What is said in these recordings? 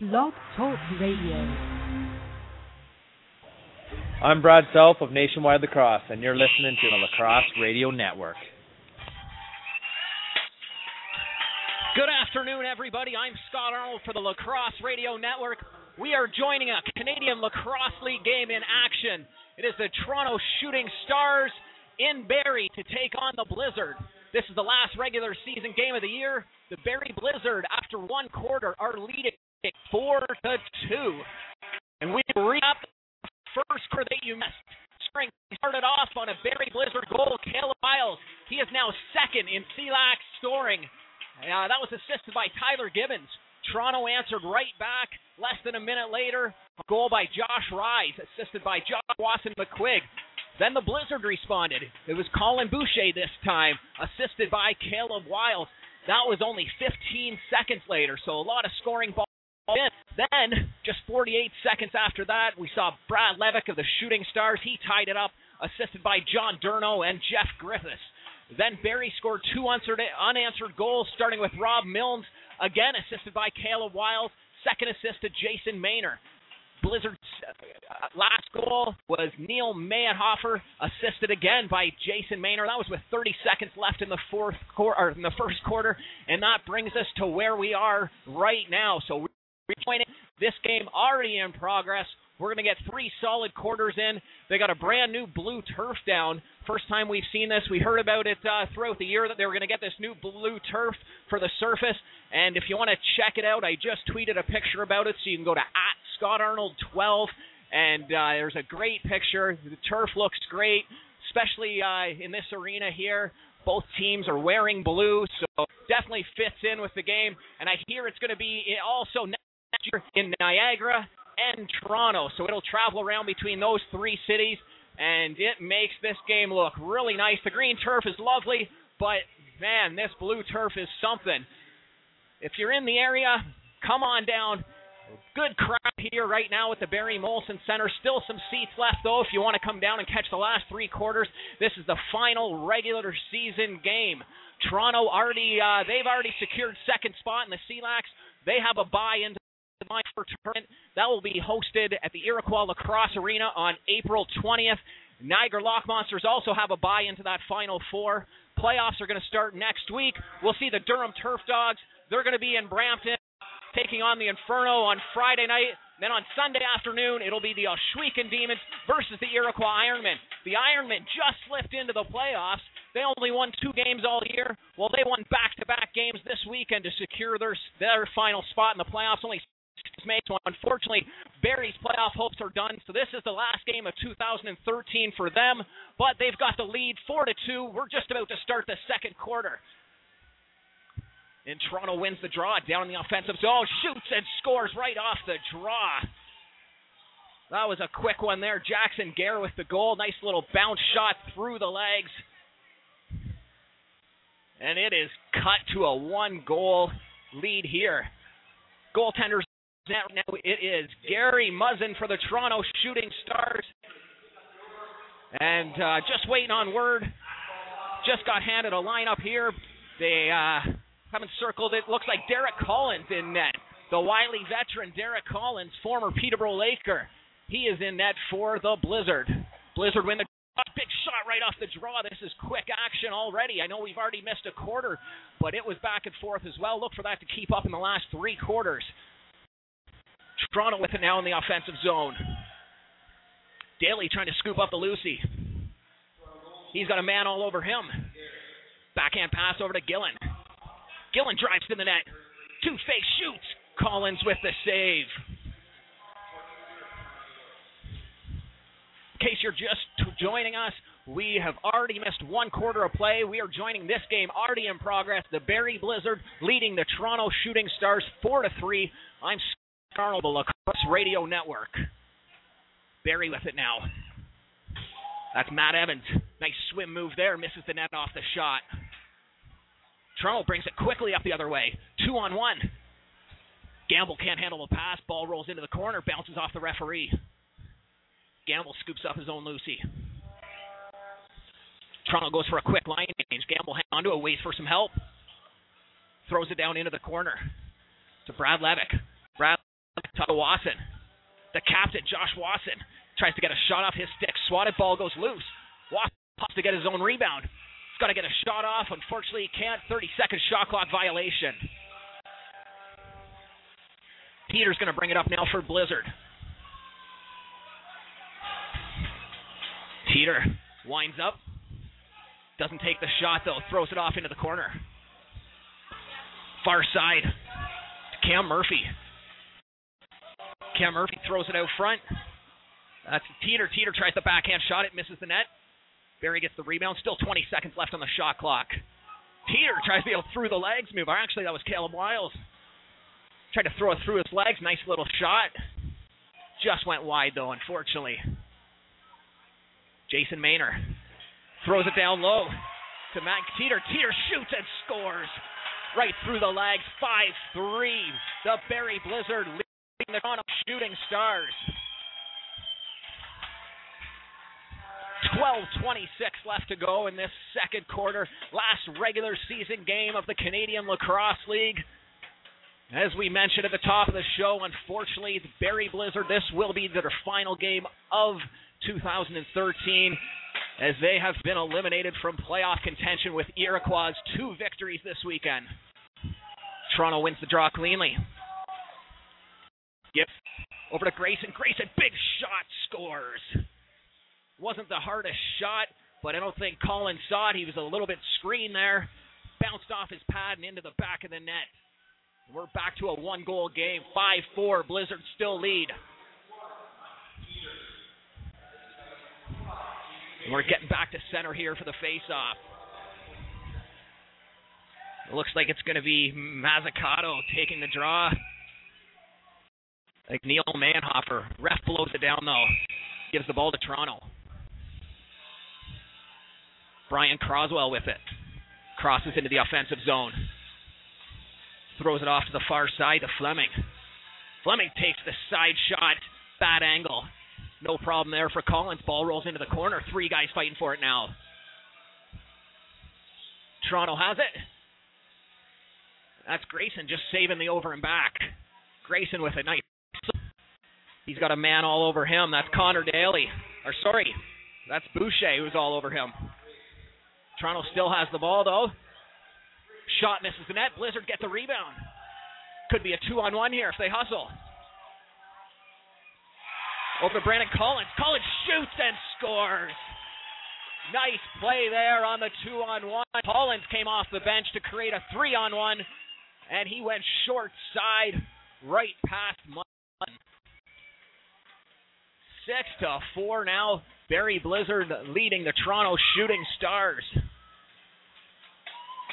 Blog Talk Radio. I'm Brad Self of Nationwide Lacrosse, and you're listening to the Lacrosse Radio Network. Good afternoon, everybody. I'm Scott Arnold for the Lacrosse Radio Network. We are joining a Canadian Lacrosse League game in action. It is the Toronto Shooting Stars in Barrie to take on the Blizzard. This is the last regular season game of the year. The Barrie Blizzard, after one quarter, are leading four to two. And we recap the first quarter that you missed. Spring started off on a Barrie Blizzard goal. Caleb Wiles, he is now second in CLax scoring. Uh, that was assisted by Tyler Gibbons. Toronto answered right back. Less than a minute later, a goal by Josh Rise, assisted by Josh Watson McQuigg. Then the Blizzard responded. It was Colin Boucher this time, assisted by Caleb Wiles. That was only 15 seconds later, so a lot of scoring ball. Then, just 48 seconds after that, we saw Brad Levick of the Shooting Stars. He tied it up, assisted by John Durno and Jeff Griffiths. Then Barrie scored two unanswered goals, starting with Rob Milnes, again assisted by Caleb Wiles. Second assist to Jason Maynor. Blizzard's uh, last goal was Neil Mayerhofer, assisted again by Jason Maynor. That was with 30 seconds left in the fourth quarter, in the first quarter, and that brings us to where we are right now. So we're this game already in progress. We're going to get three solid quarters in. They got a brand new blue turf down. First time we've seen this. We heard about it uh, throughout the year that they were going to get this new blue turf for the surface. And if you want to check it out, I just tweeted a picture about it, so you can go to at Scott Arnold 12, and uh, there's a great picture. The turf looks great, especially uh, in this arena here. Both teams are wearing blue, so definitely fits in with the game. And I hear it's going to be also in Niagara and Toronto. So it'll travel around between those three cities, and it makes this game look really nice. The green turf is lovely, but man, this blue turf is something. If you're in the area, come on down. Good crowd here right now at the Barrie Molson Center. Still some seats left though if you want to come down and catch the last three quarters. This is the final regular season game. Toronto already uh, they've already secured second spot in the CLax. They have a buy into for tournament. That will be hosted at the Iroquois Lacrosse Arena on April 20th. Niagara Lock Monsters also have a buy into that Final Four. Playoffs are going to start next week. We'll see the Durham Turf Dogs. They're going to be in Brampton taking on the Inferno on Friday night. Then on Sunday afternoon, it'll be the Ohsweken Demons versus the Iroquois Ironmen. The Ironmen just slipped into the playoffs. They only won two games all year. Well, they won back-to-back games this weekend to secure their their final spot in the playoffs. Only made. So unfortunately, Barrie's playoff hopes are done. So this is the last game of 2013 for them. But they've got the lead four to two. We're just about to start the second quarter. And Toronto wins the draw down in the offensive zone, shoots and scores right off the draw. That was a quick one there. Jackson Gare with the goal. Nice little bounce shot through the legs. And it is cut to a one goal lead here. Goaltenders now it is Gary Muzzin for the Toronto Shooting Stars. And uh, just waiting on word. Just got handed a lineup here. They uh, haven't circled it. Looks like Derek Collins in net. The wily veteran Derek Collins, former Peterborough Laker. He is in net for the Blizzard. Blizzard win the big shot right off the draw. This is quick action already. I know we've already missed a quarter, but it was back and forth as well. Look for that to keep up in the last three quarters. Toronto with it now in the offensive zone. Daly trying to scoop up the Lucy. He's got a man all over him. Backhand pass over to Gillen. Gillen drives to the net. Two face shoots. Collins with the save. In case you're just joining us, we have already missed one quarter of play. We are joining this game already in progress. The Barrie Blizzard leading the Toronto Shooting Stars four to three. I'm Arnold, Lacrosse Radio Network. Barrie with it now. That's Matt Evans. Nice swim move there. Misses the net off the shot. Toronto brings it quickly up the other way. Two on one. Gamble can't handle the pass. Ball rolls into the corner, bounces off the referee. Gamble scoops up his own Lucy. Toronto goes for a quick line change. Gamble hangs onto it, waits for some help. Throws it down into the corner to Brad Levick. Brad Tucker Watson. The captain, Josh Watson, tries to get a shot off his stick. Swatted ball goes loose. Watson pops to get his own rebound. He's got to get a shot off. Unfortunately, he can't. 30 second shot clock violation. Peter's going to bring it up now for Blizzard. Teeter winds up. Doesn't take the shot, though. Throws it off into the corner. Far side. Cam Murphy. Cam Murphy throws it out front. That's Teeter. Teeter tries the backhand shot. It misses the net. Barrie gets the rebound. Still 20 seconds left on the shot clock. Teeter tries to able through the legs move. Actually, that was Caleb Wiles. Tried to throw it through his legs. Nice little shot. Just went wide, though, unfortunately. Jason Maynor throws it down low to Matt Teeter. Teeter shoots and scores right through the legs. 5 3. The Barrie Blizzard leading the Toronto Shooting Stars. 12:26 left to go in this second quarter, last regular season game of the Canadian Lacrosse League. As we mentioned at the top of the show, unfortunately, the Barrie Blizzard, this will be their final game of 2013 as they have been eliminated from playoff contention with Iroquois' two victories this weekend. Toronto wins the draw cleanly. Yep. Over to Grayson. Grayson, big shot, scores. Wasn't the hardest shot, but I don't think Colin saw it. He was a little bit screened there. Bounced off his pad and into the back of the net. We're back to a one goal game. 5 4. Blizzard still lead. We're getting back to center here for the face off. Looks like it's going to be Mazzucato taking the draw. Like Neil Mayerhofer. Ref blows it down though. Gives the ball to Toronto. Brian Croswell with it. Crosses into the offensive zone. Throws it off to the far side to Fleming. Fleming takes the side shot. Bad angle. No problem there for Collins. Ball rolls into the corner. Three guys fighting for it now. Toronto has it. That's Grayson just saving the over and back. Grayson with a nice. He's got a man all over him. That's Connor Daly. Or sorry, that's Boucher who's all over him. Toronto still has the ball though. Shot misses the net. Blizzard gets the rebound. Could be a two on one here if they hustle. Over to Brandon Collins. Collins shoots and scores. Nice play there on the two on one. Collins came off the bench to create a three on one, and he went short side right past Munn. Six to four now. Barry Blizzard leading the Toronto Shooting Stars.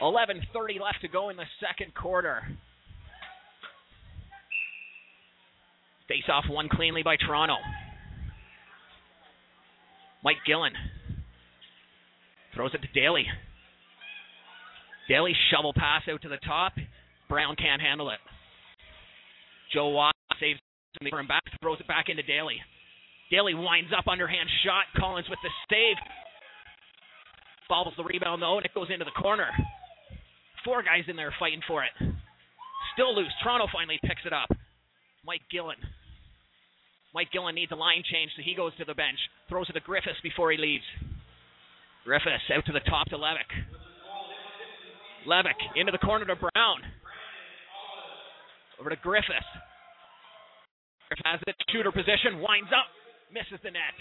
11:30 left to go in the second quarter. Face off won cleanly by Toronto. Mike Gillen throws it to Daly. Daly shovel pass out to the top. Brown can't handle it. Joe Watt saves it from back, throws it back into Daly. Daly winds up underhand shot. Collins with the save. Bobbles the rebound though, and it goes into the corner. Four guys in there fighting for it. Still loose. Toronto finally picks it up. Mike Gillen. Mike Gillen needs a line change, so he goes to the bench. Throws it to Griffiths before he leaves. Griffiths out to the top to Levick. Levick into the corner to Brown. Over to Griffiths. Griffiths has it. Shooter position. Winds up. Misses the net.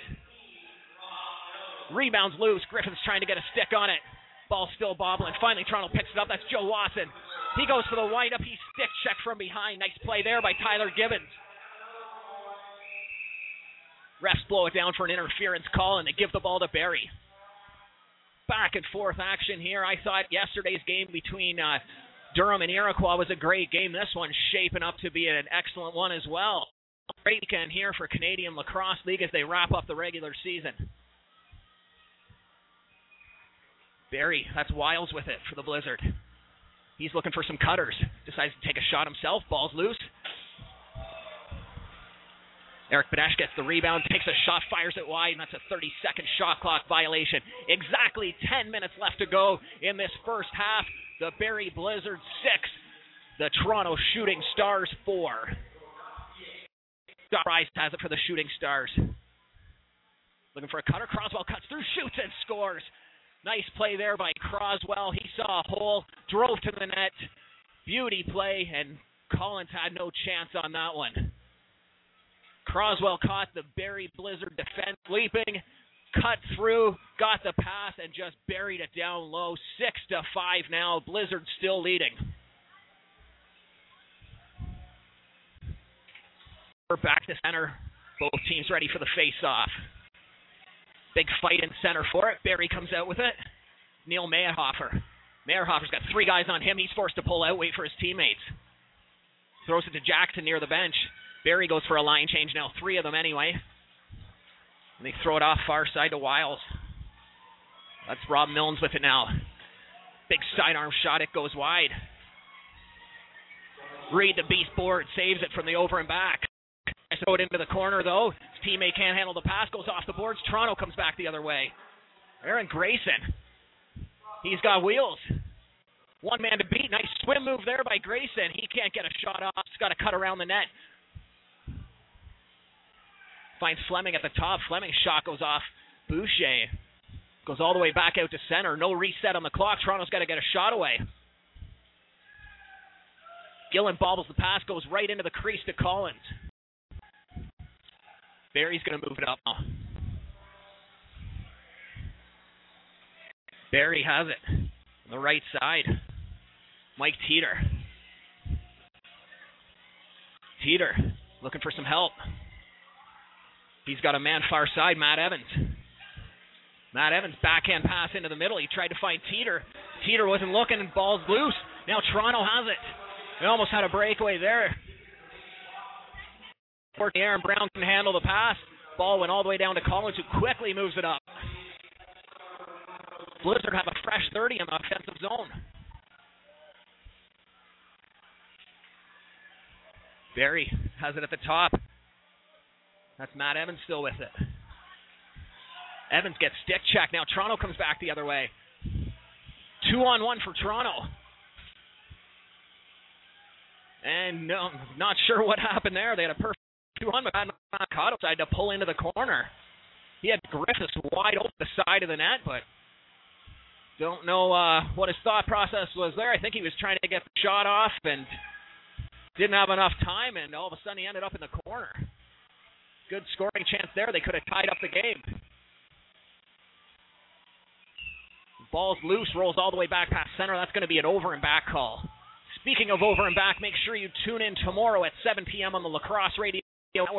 Rebounds loose. Griffin's trying to get a stick on it. Ball still bobbling. Finally, Toronto picks it up. That's Joe Watson. He goes for the wind up. He stick check from behind. Nice play there by Tyler Gibbons. Refs blow it down for an interference call, and they give the ball to Barrie. Back and forth action here. I thought yesterday's game between uh, Durham and Iroquois was a great game. This one's shaping up to be an excellent one as well. Great weekend here for Canadian Lacrosse League as they wrap up the regular season. Barrie, that's Wiles with it for the Blizzard. He's looking for some cutters. Decides to take a shot himself. Ball's loose. Eric Benesh gets the rebound, takes a shot, fires it wide, and that's a 30 second shot clock violation. Exactly 10 minutes left to go in this first half. The Barrie Blizzard 6, the Toronto Shooting Stars 4. Scott Price has it for the Shooting Stars. Looking for a cutter. Croswell cuts through, shoots, and scores. Nice play there by Croswell. He saw a hole, drove to the net. Beauty play, and Collins had no chance on that one. Croswell caught the Barrie Blizzard defense leaping, cut through, got the pass, and just buried it down low. Six to five now. Blizzard still leading. Back to center. Both teams ready for the face-off. Big fight in center for it. Barrie comes out with it. Neil Mayerhofer. Mayerhofer's got three guys on him. He's forced to pull out, wait for his teammates. Throws it to Jackson near the bench. Barrie goes for a line change now, three of them anyway. And they throw it off far side to Wiles. That's Rob Milnes with it now. Big sidearm shot, it goes wide. Reed, the beast board, saves it from the over and back. Throw it into the corner though. His teammate can't handle the pass, goes off the boards. Toronto comes back the other way. Aaron Grayson. He's got wheels. One man to beat. Nice swim move there by Grayson. He can't get a shot off. He's got to cut around the net. Finds Fleming at the top. Fleming's shot goes off. Boucher goes all the way back out to center. No reset on the clock. Toronto's got to get a shot away. Gillen bobbles the pass, goes right into the crease to Collins. Barrie's going to move it up now. Barrie has it on the right side. Mike Teeter. Teeter looking for some help. He's got a man far side, Matt Evans. Matt Evans backhand pass into the middle. He tried to find Teeter. Teeter wasn't looking and ball's loose. Now Toronto has it. They almost had a breakaway there. Aaron Brown can handle the pass. Ball went all the way down to Collins, who quickly moves it up. Blizzard have a fresh 30 in the offensive zone. Barrie has it at the top. That's Matt Evans still with it. Evans gets stick check. Now Toronto comes back the other way. Two on one for Toronto. And no, not sure what happened there. They had a perfect but Mercado decided to pull into the corner. He had Griffiths wide open the side of the net, but don't know uh, what his thought process was there. I think he was trying to get the shot off and didn't have enough time, and all of a sudden he ended up in the corner. Good scoring chance there. They could have tied up the game. Ball's loose, rolls all the way back past center. That's going to be an over and back call. Speaking of over and back, make sure you tune in tomorrow at 7 p.m. on the Lacrosse Radio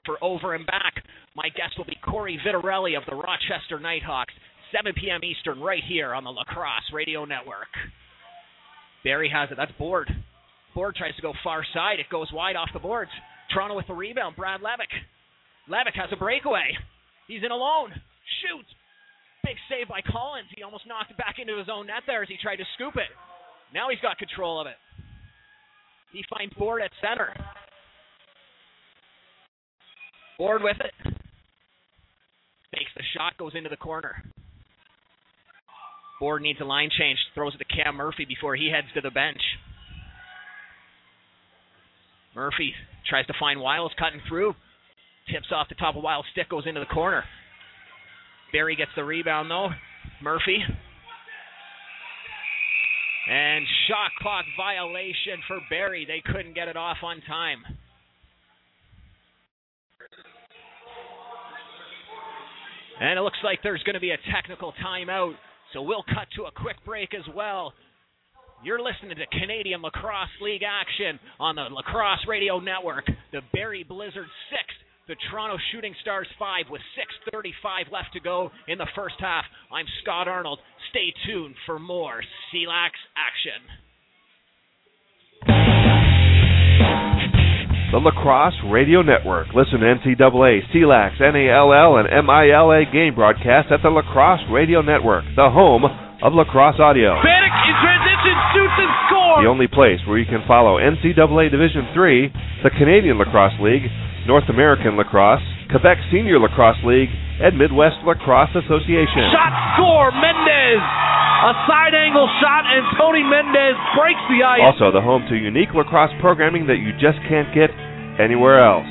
for Over and Back. My guest will be Corey Vitarelli of the Rochester Knighthawks, 7 p.m. Eastern, right here on the Lacrosse Radio Network. Barrie has it. That's Board. Board tries to go far side. It goes wide off the boards. Toronto with the rebound. Brad Levick. Levick has a breakaway. He's in alone. Shoots. Big save by Collins. He almost knocked it back into his own net there as he tried to scoop it. Now he's got control of it. He finds Board at center. Board with it. Makes the shot, goes into the corner. Board needs a line change. Throws it to Cam Murphy before he heads to the bench. Murphy tries to find Wiles cutting through. Tips off the top of Wiles' stick, goes into the corner. Barrie gets the rebound though. Murphy. And shot clock violation for Barrie. They couldn't get it off on time. And it looks like there's going to be a technical timeout. So we'll cut to a quick break as well. You're listening to Canadian Lacrosse League action on the Lacrosse Radio Network. The Barrie Blizzard 6, the Toronto Shooting Stars 5 with 6.35 left to go in the first half. I'm Scott Arnold. Stay tuned for more CLAX action. The Lacrosse Radio Network. Listen to NCAA, CLAX, NALL, and MILA game broadcasts at the Lacrosse Radio Network, the home of lacrosse audio. Bannock in transition, shoots and scores! The only place where you can follow NCAA Division III, the Canadian Lacrosse League, North American Lacrosse, Quebec Senior Lacrosse League, and Midwest Lacrosse Association. Shot score, Mendez! A side angle shot, and Tony Mendez breaks the ice. Also, the home to unique lacrosse programming that you just can't get anywhere else.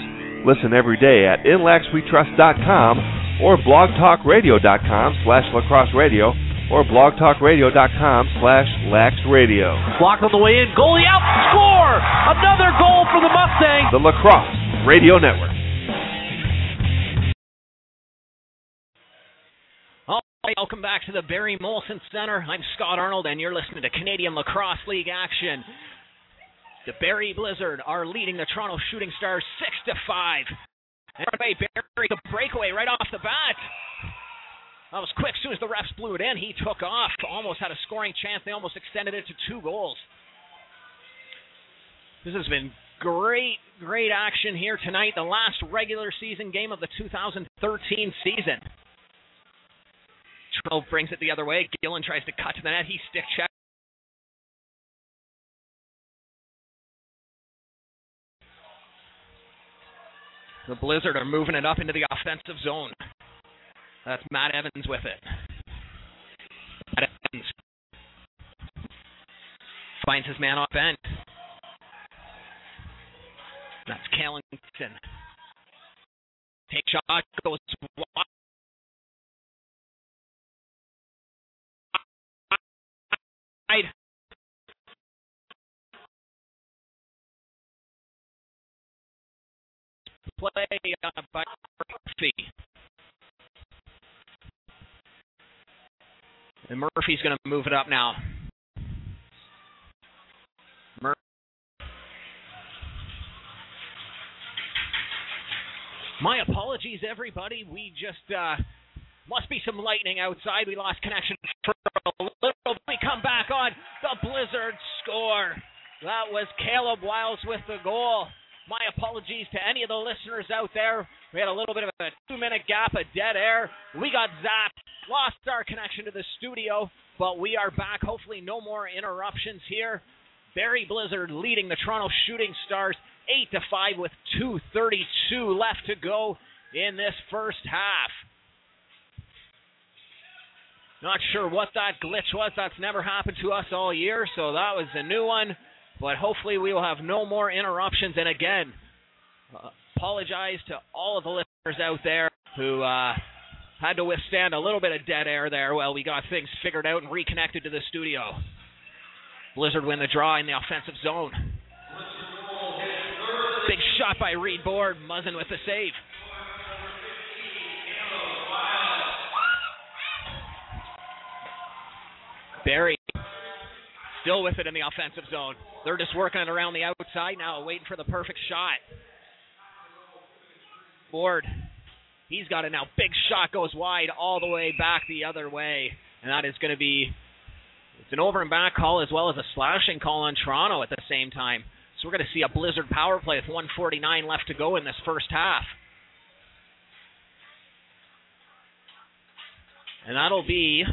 Listen every day at inlaxwetrust.com or blogtalkradio.com slash lacrosse radio or blogtalkradio.com slash laxradio. Block on the way in. Goalie out. Score! Another goal for the Mustangs. The Lacrosse Radio Network. Welcome back to the Barrie Molson Center. I'm Scott Arnold, and you're listening to Canadian Lacrosse League action. The Barrie Blizzard are leading the Toronto Shooting Stars six to five. Barry the breakaway right off the bat. That was quick. As soon as the refs blew it in, he took off. Almost had a scoring chance. They almost extended it to two goals. This has been great, great action here tonight. The last regular season game of the 2013 season. Toronto brings it the other way. Gillen tries to cut to the net. He stick check. The Blizzard are moving it up into the offensive zone. That's Matt Evans with it. Matt Evans finds his man off end. That's Callington. Take shot, goes wide. Play uh, by Murphy. And Murphy's going to move it up now. My apologies, everybody. We just uh, must be some lightning outside. We lost connection for a little. We come back on the Blizzard score. That was Caleb Wiles with the goal. My apologies to any of the listeners out there. We had a little bit of a two minute gap of dead air. We got zapped, lost our connection to the studio, but we are back. Hopefully, no more interruptions here. Barrie Blizzard leading the Toronto Shooting Stars 8 to 5 with 2:32 left to go in this first half. Not sure what that glitch was. That's never happened to us all year, so that was a new one. But hopefully, we will have no more interruptions. And again, uh, apologize to all of the listeners out there who uh, had to withstand a little bit of dead air there while we got things figured out and reconnected to the studio. Blizzard win the draw in the offensive zone. Big shot by Reed Board. Muzzin with the save. Barrie still with it in the offensive zone. They're just working it around the outside now, waiting for the perfect shot. Board. He's got it now. Big shot goes wide all the way back the other way. And that is going to be it's an over and back call as well as a slashing call on Toronto at the same time. So we're going to see a Blizzard power play with 149 left to go in this first half. And that'll be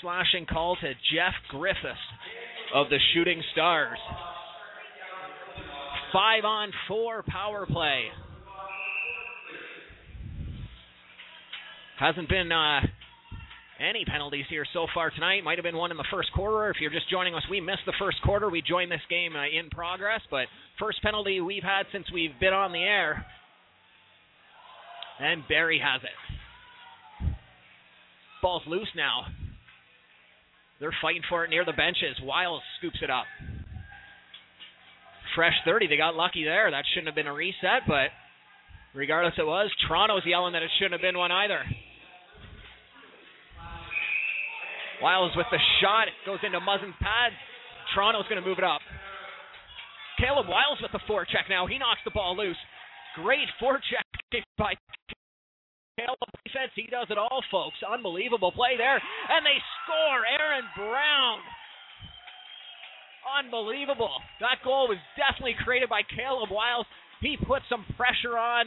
slashing call to Jeff Griffiths of the Shooting Stars. Five on four power play. Hasn't been uh, any penalties here so far tonight. Might have been one in the first quarter. If you're just joining us, we missed the first quarter. We joined this game uh, in progress, but first penalty we've had since we've been on the air. And Barrie has it. Ball's loose now. They're fighting for it near the benches. Wiles scoops it up. Fresh 30. They got lucky there. That shouldn't have been a reset, but regardless it was, Toronto's yelling that it shouldn't have been one either. Wiles with the shot. It goes into Muzzin's pads. Toronto's going to move it up. Caleb Wiles with the forecheck now. He knocks the ball loose. Great forecheck by Caleb defense. He does it all, folks. Unbelievable play there. And they score. Aaron Brown. Unbelievable. That goal was definitely created by Caleb Wiles. He put some pressure on,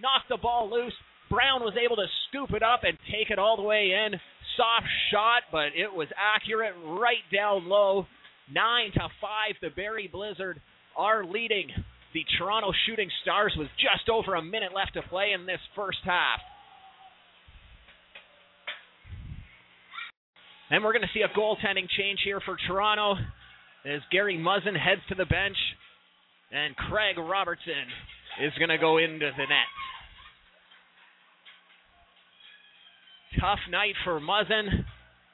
knocked the ball loose. Brown was able to scoop it up and take it all the way in. Soft shot, but it was accurate right down low. Nine to five. The Barrie Blizzard are leading. The Toronto Shooting Stars with just over a minute left to play in this first half. And we're going to see a goaltending change here for Toronto as Gary Muzzin heads to the bench and Craig Robertson is going to go into the net. Tough night for Muzzin,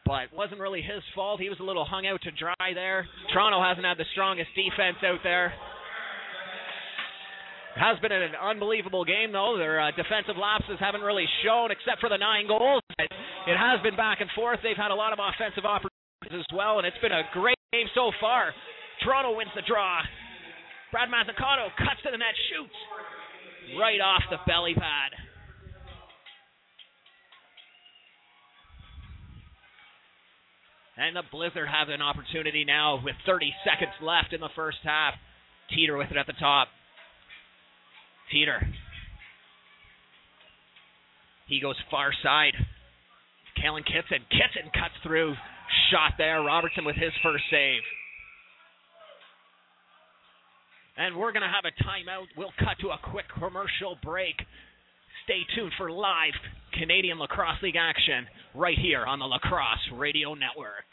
but wasn't really his fault. He was a little hung out to dry there. Toronto hasn't had the strongest defense out there. It has been an unbelievable game, though. Their uh, defensive lapses haven't really shown, except for the nine goals. It has been back and forth. They've had a lot of offensive opportunities as well, and it's been a great game so far. Toronto wins the draw. Brad Mazzucato cuts to the net, shoots right off the belly pad. And the Blizzard have an opportunity now with 30 seconds left in the first half. Teeter with it at the top. Teeter. He goes far side. Kalen Kitson. Kitson cuts through. Shot there. Robertson with his first save. And we're going to have a timeout. We'll cut to a quick commercial break. Stay tuned for live Canadian Lacrosse League action right here on the Lacrosse Radio Network.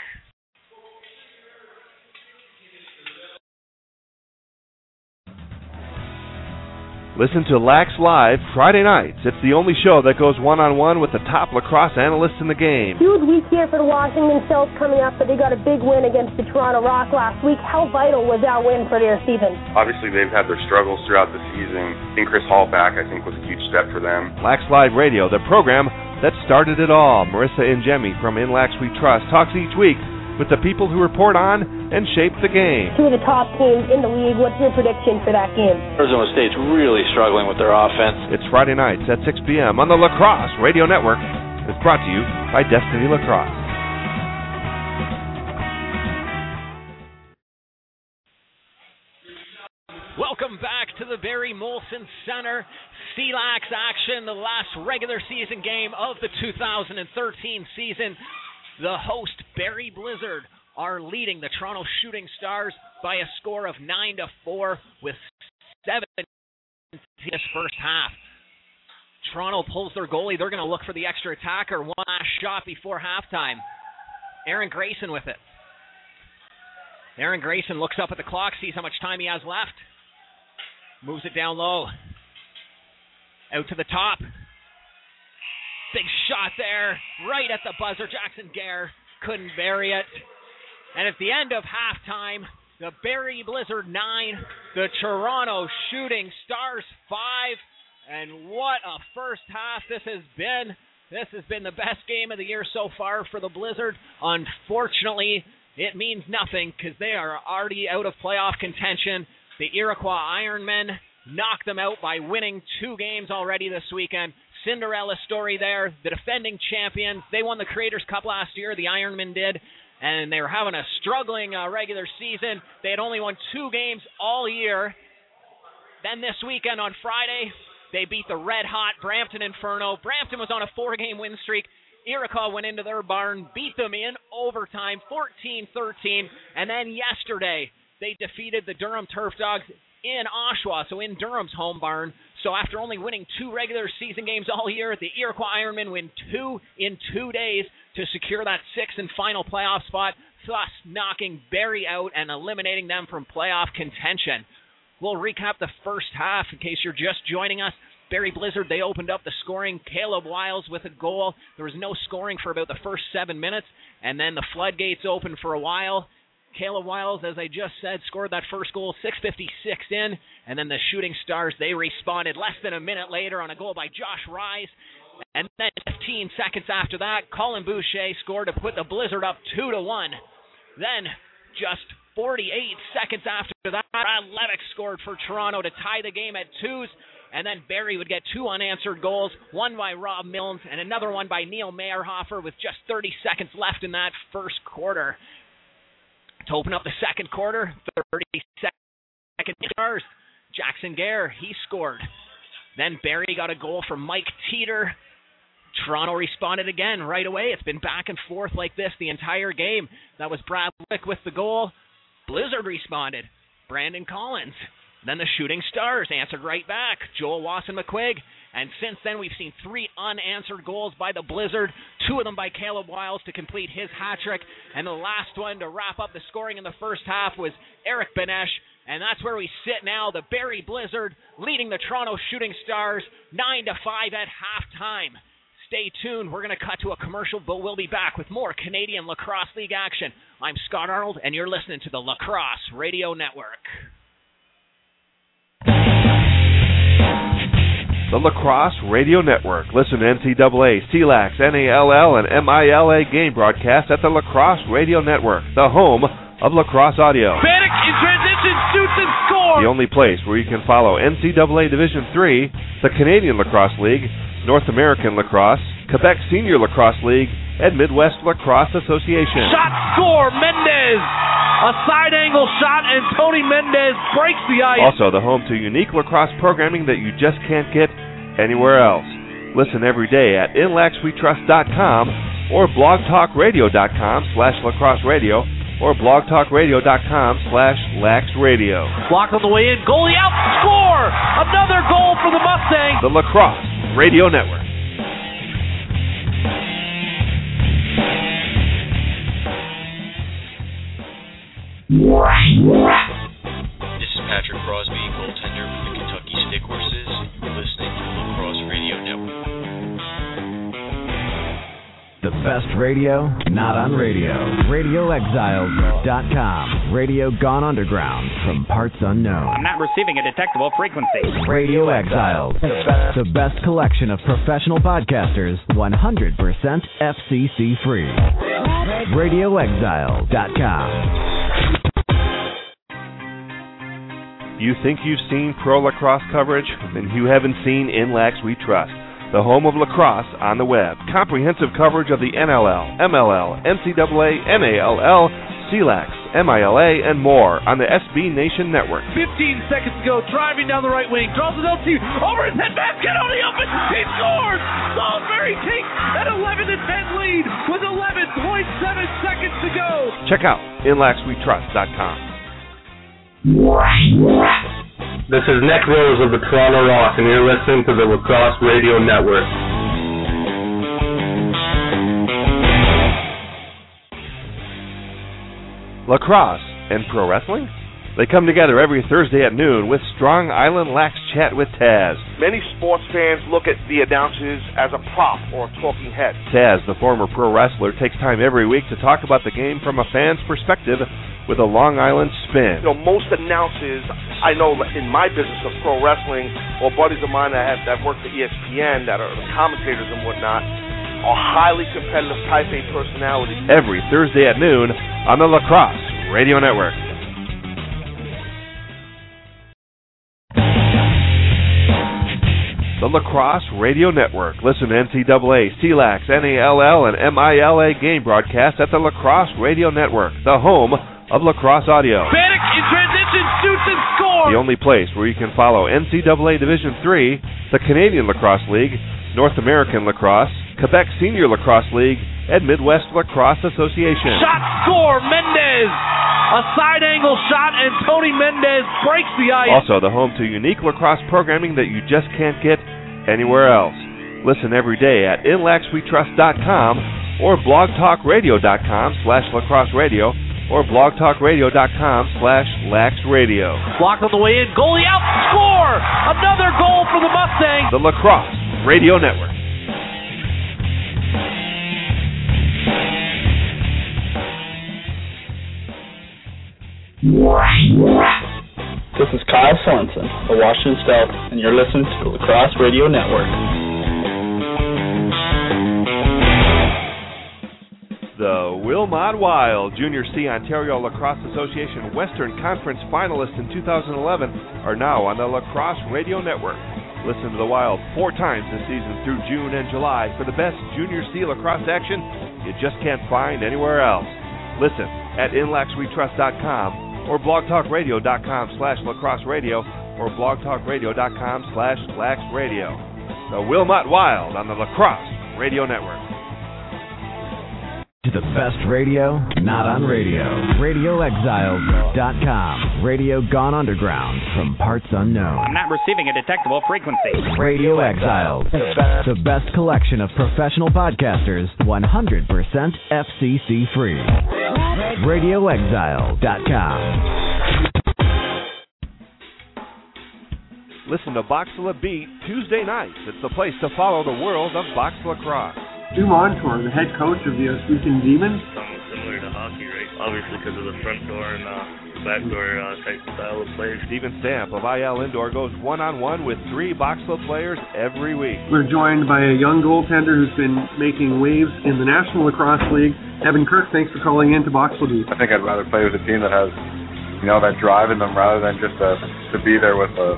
Listen to Lax Live Friday nights. It's the only show that goes one on one with the top lacrosse analysts in the game. Huge week here for the Washington Stealth coming up, but they got a big win against the Toronto Rock last week. How vital was that win for their season? Obviously, they've had their struggles throughout the season. Getting Chris Hall back, I think, was a huge step for them. Lax Live Radio, the program that started it all. Marissa Ingemi from In Lax We Trust talks each week with the people who report on and shape the game. Two of the top teams in the league. What's your prediction for that game? Arizona State's really struggling with their offense. It's Friday nights at 6 p.m. on the Lacrosse Radio Network. It's brought to you by Destiny Lacrosse. Welcome back to the Barrie Molson Center. CLAX action, the last regular season game of the 2013 season. The host, Barrie Blizzard, are leading the Toronto Shooting Stars by a score of 9 to 4 with 7 in this first half. Toronto pulls their goalie. They're going to look for the extra attacker. One last shot before halftime. Aaron Grayson with it. Aaron Grayson looks up at the clock, sees how much time he has left, moves it down low. Out to the top. Big shot there, right at the buzzer. Jackson Gare couldn't bury it. And at the end of halftime, the Barrie Blizzard 9, the Toronto Shooting Stars 5. And what a first half this has been. This has been the best game of the year so far for the Blizzard. Unfortunately, it means nothing because they are already out of playoff contention. The Iroquois Ironmen knocked them out by winning two games already this weekend. Cinderella story there. The defending champions. They won the Creators Cup last year. The Ironmen did. And they were having a struggling uh, regular season. They had only won two games all year. Then this weekend on Friday, they beat the red hot Brampton Inferno. Brampton was on a four game win streak. Iroquois went into their barn, beat them in overtime, 14 13. And then yesterday, they defeated the Durham Turf Dogs in Oshawa, so in Durham's home barn. So after only winning two regular season games all year, the Iroquois Ironmen win two in two days to secure that sixth and final playoff spot, thus knocking Barrie out and eliminating them from playoff contention. We'll recap the first half in case you're just joining us. Barrie Blizzard, they opened up the scoring. Caleb Wiles with a goal. There was no scoring for about the first seven minutes, and then the floodgates opened for a while. Caleb Wiles, as I just said, scored that first goal, 6:56 in, and then the Shooting Stars they responded less than a minute later on a goal by Josh Rise, and then 15 seconds after that, Colin Boucher scored to put the Blizzard up two to one. Then just 48 seconds after that, Brad Levick scored for Toronto to tie the game at twos. And then Barrie would get two unanswered goals, one by Rob Milnes and another one by Neil Meyerhofer with just 30 seconds left in that first quarter. To open up the second quarter, 30 seconds. Stars. Jackson Gare, he scored. Then Barrie got a goal from Mike Teeter. Toronto responded again right away. It's been back and forth like this the entire game. That was Brad Levick with the goal. Blizzard responded. Brandon Collins. Then the Shooting Stars answered right back. Joel Wasson McQuigg. And since then, we've seen three unanswered goals by the Blizzard, two of them by Caleb Wiles to complete his hat trick. And the last one to wrap up the scoring in the first half was Eric Benesh. And that's where we sit now. The Barrie Blizzard leading the Toronto Shooting Stars 9 to 5 at halftime. Stay tuned. We're going to cut to a commercial, but we'll be back with more Canadian Lacrosse League action. I'm Scott Arnold, and you're listening to the Lacrosse Radio Network. The Lacrosse Radio Network. Listen to NCAA, CLAX, NALL, and MILA game broadcasts at the Lacrosse Radio Network, the home of lacrosse audio. Bannock in transition, shoots and scores! The only place where you can follow NCAA Division III, the Canadian Lacrosse League, North American Lacrosse, Quebec Senior Lacrosse League, and Midwest Lacrosse Association. Shot score, Mendez! A side angle shot, and Tony Mendez breaks the ice. Also, the home to unique lacrosse programming that you just can't get anywhere else. Listen every day at inlaxwetrust.com or blogtalkradio.com slash lacrosse radio or blogtalkradio.com slash laxradio. Block on the way in, goalie out, score! Another goal for the Mustangs! The Lacrosse Radio Network. This is Patrick Crosby, goaltender The best radio, not on radio. RadioExiles.com. Radio gone underground from parts unknown. I'm not receiving a detectable frequency. Radio Exiles. The best collection of professional podcasters, 100% FCC free. RadioExiles.com. You think you've seen pro lacrosse coverage? Then you haven't seen INLAX We Trust, the home of lacrosse on the web. Comprehensive coverage of the NLL, MLL, NCAA, NALL, CLAX, MILA, and more on the SB Nation Network. 15 seconds to go, driving down the right wing, draws it LT, over his head, basket on the open, he scores! Salisbury takes an 11 to 10 lead with 11.7 seconds to go. Check out INLAXWeTrust.com. This is Nick Rose of the Toronto Rock, and you're listening to the Lacrosse Radio Network. Lacrosse and pro wrestling? They come together every Thursday at noon with Strong Island Lax Chat with Taz. Many sports fans look at the announcers as a prop or a talking head. Taz, the former pro wrestler, takes time every week to talk about the game from a fan's perspective with a Long Island spin. You know, most announcers I know in my business of pro wrestling or buddies of mine that have that work for ESPN that are commentators and whatnot are highly competitive type A personalities. Every Thursday at noon on the Lacrosse Radio Network. The Lacrosse Radio Network. Listen to NCAA, CLAX, NALL, and MILA game broadcasts at the Lacrosse Radio Network, the home of lacrosse audio. Bannock in transition, shoots and scores! The only place where you can follow NCAA Division III, the Canadian Lacrosse League, North American Lacrosse, Quebec Senior Lacrosse League, and Midwest Lacrosse Association. Shot score, Mendez! A side angle shot, and Tony Mendez breaks the ice. Also, the home to unique lacrosse programming that you just can't get anywhere else. Listen every day at inlaxwetrust.com or blogtalkradio.com slash lacrosse radio or blogtalkradio.com slash laxradio. Block on the way in, goalie out, score! Another goal for the Mustangs! The Lacrosse Radio Network. This is Kyle Sorensen, the Washington Stealth, and you're listening to the Lacrosse Radio Network. The Wilmot Wild Junior C Ontario Lacrosse Association Western Conference finalists in 2011 are now on the Lacrosse Radio Network. Listen to the Wild four times this season through June and July for the best Junior C lacrosse action you just can't find anywhere else. Listen at inlaxwetrust.com or blogtalkradio.com slash lacrosse radio or blogtalkradio.com slash lax radio. The Wilmot Wild on the Lacrosse Radio Network. To the best radio, not on radio. RadioExiles.com. Radio gone underground from parts unknown. I'm not receiving a detectable frequency. Radio Exiles. The best collection of professional podcasters, 100% FCC free. RadioExile.com. Listen to Boxla Beat Tuesday nights. It's the place to follow the world of box lacrosse. Stu Montour, the head coach of the Ohsweken Demons. Something similar to hockey, right? Obviously, because of the front door and uh, back door uh, type style of play. Stephen Stamp of IL Indoor goes one-on-one with three Boxela players every week. We're joined by a young goaltender who's been making waves in the National Lacrosse League. Evan Kirk, thanks for calling in to Boxela Beat. I think I'd rather play with a team that has, you know, that drive in them rather than just a, to be there with a,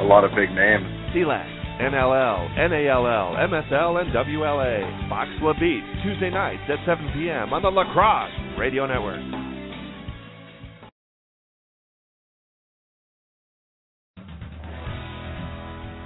a, a lot of big names. CLax. NLL, NALL, MSL, and WLA. Boxela Beat, Tuesday nights at 7 p.m. on the Lacrosse Radio Network.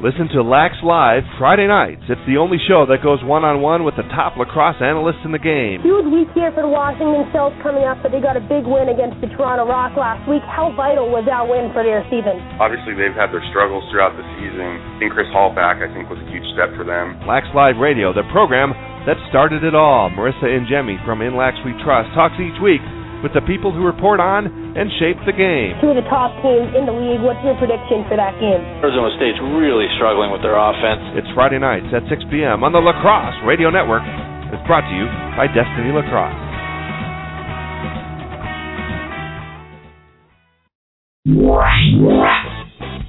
Listen to Lax Live Friday nights. It's the only show that goes one on one with the top lacrosse analysts in the game. Huge week here for the Washington Stealth coming up, but they got a big win against the Toronto Rock last week. How vital was that win for their season? Obviously, they've had their struggles throughout the season. Getting Chris Hall back, I think, was a huge step for them. Lax Live Radio, the program that started it all. Marissa Ingemi from In Lax We Trust talks each week with the people who report on and shape the game. Two of the top teams in the league. What's your prediction for that game? Arizona State's really struggling with their offense. It's Friday nights at 6 p.m. on the Lacrosse Radio Network. It's brought to you by Destiny Lacrosse.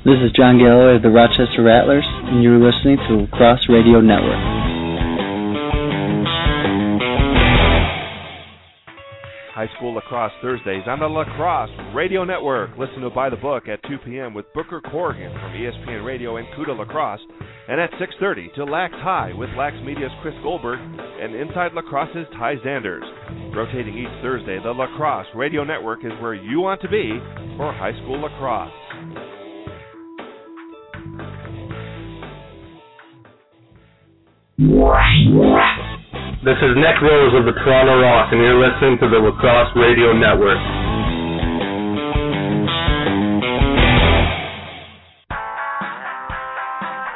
This is John Galloway of the Rochester Rattlers, and you're listening to Lacrosse Radio Network. High School Lacrosse Thursdays on the Lacrosse Radio Network. Listen to By the Book at 2 p.m. with Booker Corrigan from ESPN Radio and Cuda Lacrosse, and at 6:30 to Lax High with Lax Media's Chris Goldberg and Inside Lacrosse's Ty Xanders. Rotating each Thursday, the Lacrosse Radio Network is where you want to be for high school lacrosse. This is Nick Rose of the Toronto Rock, and you're listening to the Lacrosse Radio Network.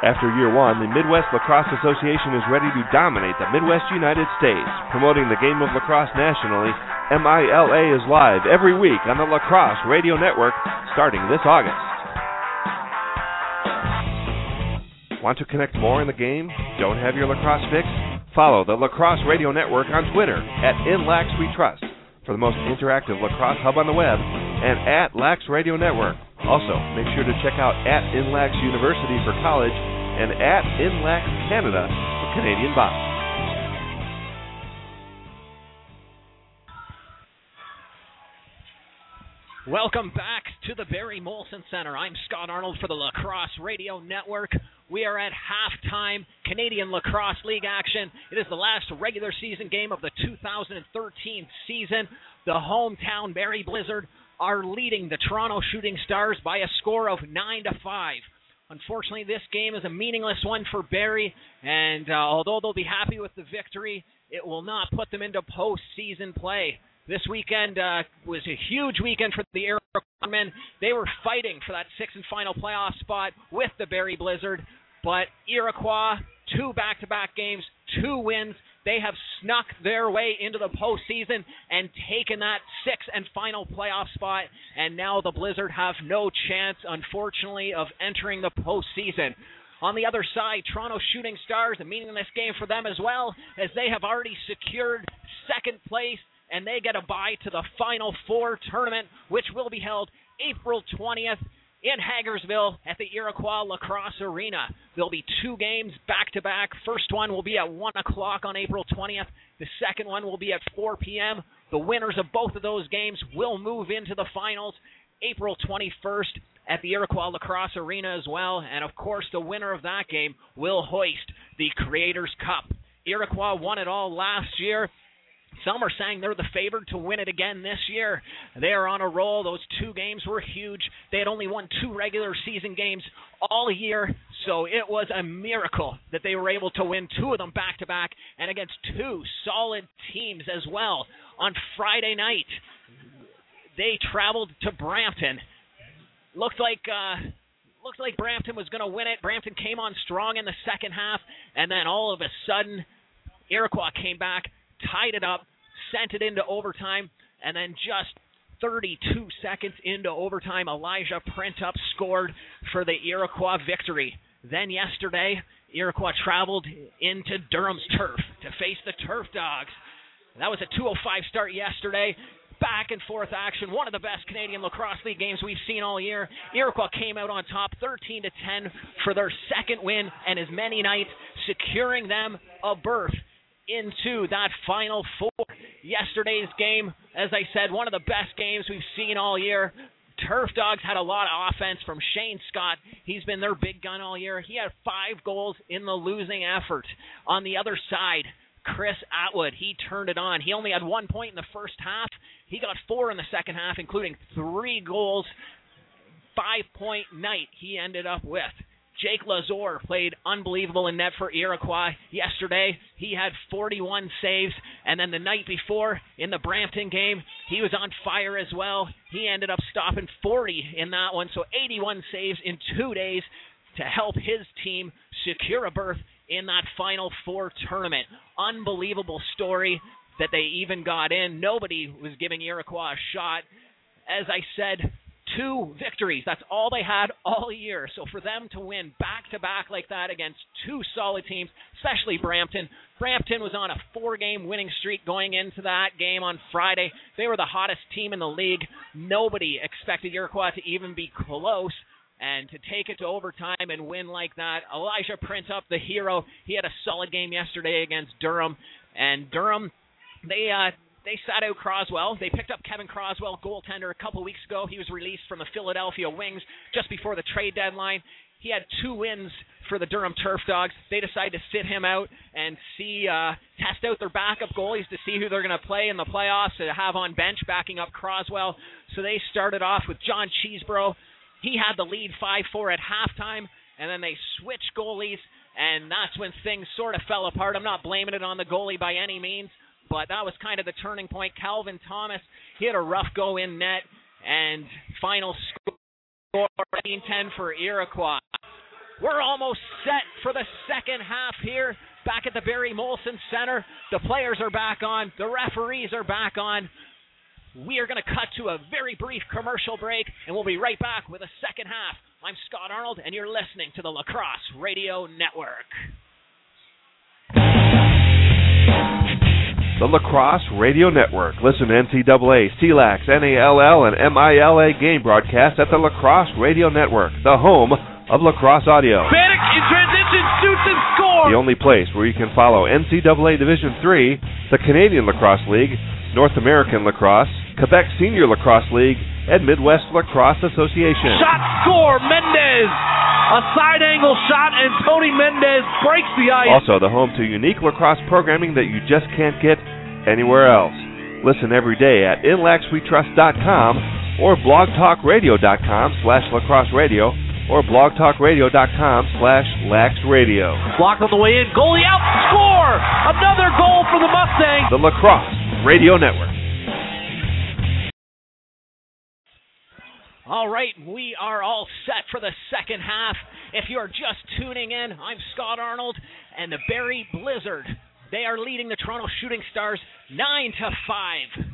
After year one, the Midwest Lacrosse Association is ready to dominate the Midwest United States. Promoting the game of lacrosse nationally, MILA is live every week on the Lacrosse Radio Network starting this August. Want to connect more in the game? Don't have your lacrosse fix? Follow the Lacrosse Radio Network on Twitter at InLaxWeTrust for the most interactive lacrosse hub on the web and at Lax Radio Network. Also, make sure to check out at InLax University for college and at InLax Canada for Canadian box. Welcome back to the Barrie Molson Center. I'm Scott Arnold for the Lacrosse Radio Network. We are at halftime Canadian Lacrosse League action. It is the last regular season game of the 2013 season. The hometown Barrie Blizzard are leading the Toronto Shooting Stars by a score of 9 to 5. Unfortunately, this game is a meaningless one for Barrie, and uh, although they'll be happy with the victory, it will not put them into postseason play. This weekend uh, was a huge weekend for the Iroquois men. They were fighting for that sixth and final playoff spot with the Barrie Blizzard, but Iroquois, two back-to-back games, two wins. They have snuck their way into the postseason and taken that sixth and final playoff spot, and now the Blizzard have no chance, unfortunately, of entering the postseason. On the other side, Toronto Shooting Stars, a meaningless game for them as well, as they have already secured second place and they get a bye to the Final Four tournament, which will be held April 20th in Hagersville at the Iroquois Lacrosse Arena. There'll be two games back to back. First one will be at 1 o'clock on April 20th. The second one will be at 4 p.m. The winners of both of those games will move into the finals April 21st at the Iroquois Lacrosse Arena as well. And of course, the winner of that game will hoist the Creators Cup. Iroquois won it all last year. Some are saying they're the favored to win it again this year. They are on a roll. Those two games were huge. They had only won two regular season games all year, so it was a miracle that they were able to win two of them back to back and against two solid teams as well. On Friday night, they traveled to Brampton. Looked like uh, looked like Brampton was going to win it. Brampton came on strong in the second half, and then all of a sudden, Iroquois came back, tied it up, sent it into overtime, and then just 32 seconds into overtime, Elijah Printup scored for the Iroquois victory. Then yesterday, Iroquois traveled into Durham's turf to face the Turf Dogs. That was a 2:05 start yesterday. Back and forth action, one of the best Canadian Lacrosse League games we've seen all year. Iroquois came out on top 13 to 10 for their second win and as many nights, securing them a berth into that final four. Yesterday's game, as I said, one of the best games we've seen all year. Turf Dogs had a lot of offense from Shane Scott. He's been their big gun all year. He had five goals in the losing effort. On the other side, Chris Atwood, he turned it on. He only had one point in the first half. He got four in the second half, including three goals. Five point night he ended up with. Jake Lazor played unbelievable in net for Iroquois yesterday. He had 41 saves, and then the night before in the Brampton game, he was on fire as well. He ended up stopping 40 in that one, so 81 saves in two days to help his team secure a berth in that Final Four tournament. Unbelievable story that they even got in. Nobody was giving Iroquois a shot. As I said, two victories. That's all they had all year. So for them to win back to back like that against two solid teams, especially Brampton. Brampton was on a four game winning streak going into that game on Friday. They were the hottest team in the league. Nobody expected Iroquois to even be close. And to take it to overtime and win like that, Elijah Printup, the hero, he had a solid game yesterday against Durham. And Durham, they uh, they sat out Croswell. They picked up Kevin Croswell, goaltender, a couple weeks ago. He was released from the Philadelphia Wings just before the trade deadline. He had two wins for the Durham Turf Dogs. They decided to sit him out and see uh, test out their backup goalies to see who they're going to play in the playoffs to have on bench backing up Croswell. So they started off with John Cheesebro. He had the lead 5-4 at halftime, and then they switched goalies, and that's when things sort of fell apart. I'm not blaming it on the goalie by any means, but that was kind of the turning point. Calvin Thomas, he had a rough go in net, and final score 10 for Iroquois. We're almost set for the second half here back at the Barrie Molson Center. The players are back on, the referees are back on. We are going to cut to a very brief commercial break, and we'll be right back with a second half. I'm Scott Arnold, and you're listening to the Lacrosse Radio Network. The Lacrosse Radio Network. Listen to NCAA, CLAX, NALL, and MILA game broadcasts at the Lacrosse Radio Network, the home of lacrosse audio. Bannock in transition, shoots and scores! The only place where you can follow NCAA Division III, the Canadian Lacrosse League, North American Lacrosse, Quebec Senior Lacrosse League, and Midwest Lacrosse Association. Shot score, Mendez! A side angle shot, and Tony Mendez breaks the ice. Also, the home to unique lacrosse programming that you just can't get anywhere else. Listen every day at inlaxwetrust.com or blogtalkradio.com slash lacrosse radio or blogtalkradio.com slash laxradio. Block on the way in, goalie out, score! Another goal for the Mustangs! The Lacrosse Radio Network. All right, we are all set for the second half. If you're just tuning in, I'm Scott Arnold and the Barrie Blizzard. They are leading the Toronto Shooting Stars 9 to 5.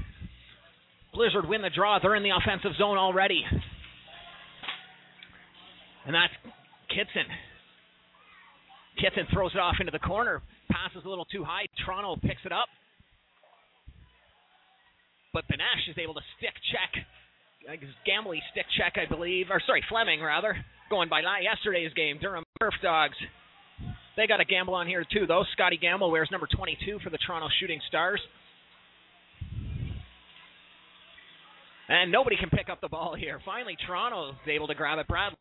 Blizzard win the draw. They're in the offensive zone already. And that's Kitson. Kitson throws it off into the corner. Passes a little too high. Toronto picks it up. But Benesh is able to stick check Gambley stick check, I believe, or sorry, Fleming rather, going by yesterday's game. Durham Turf Dogs. They got a gamble on here too, though. Scotty Gamble wears number 22 for the Toronto Shooting Stars. And nobody can pick up the ball here. Finally, Toronto is able to grab it. Brad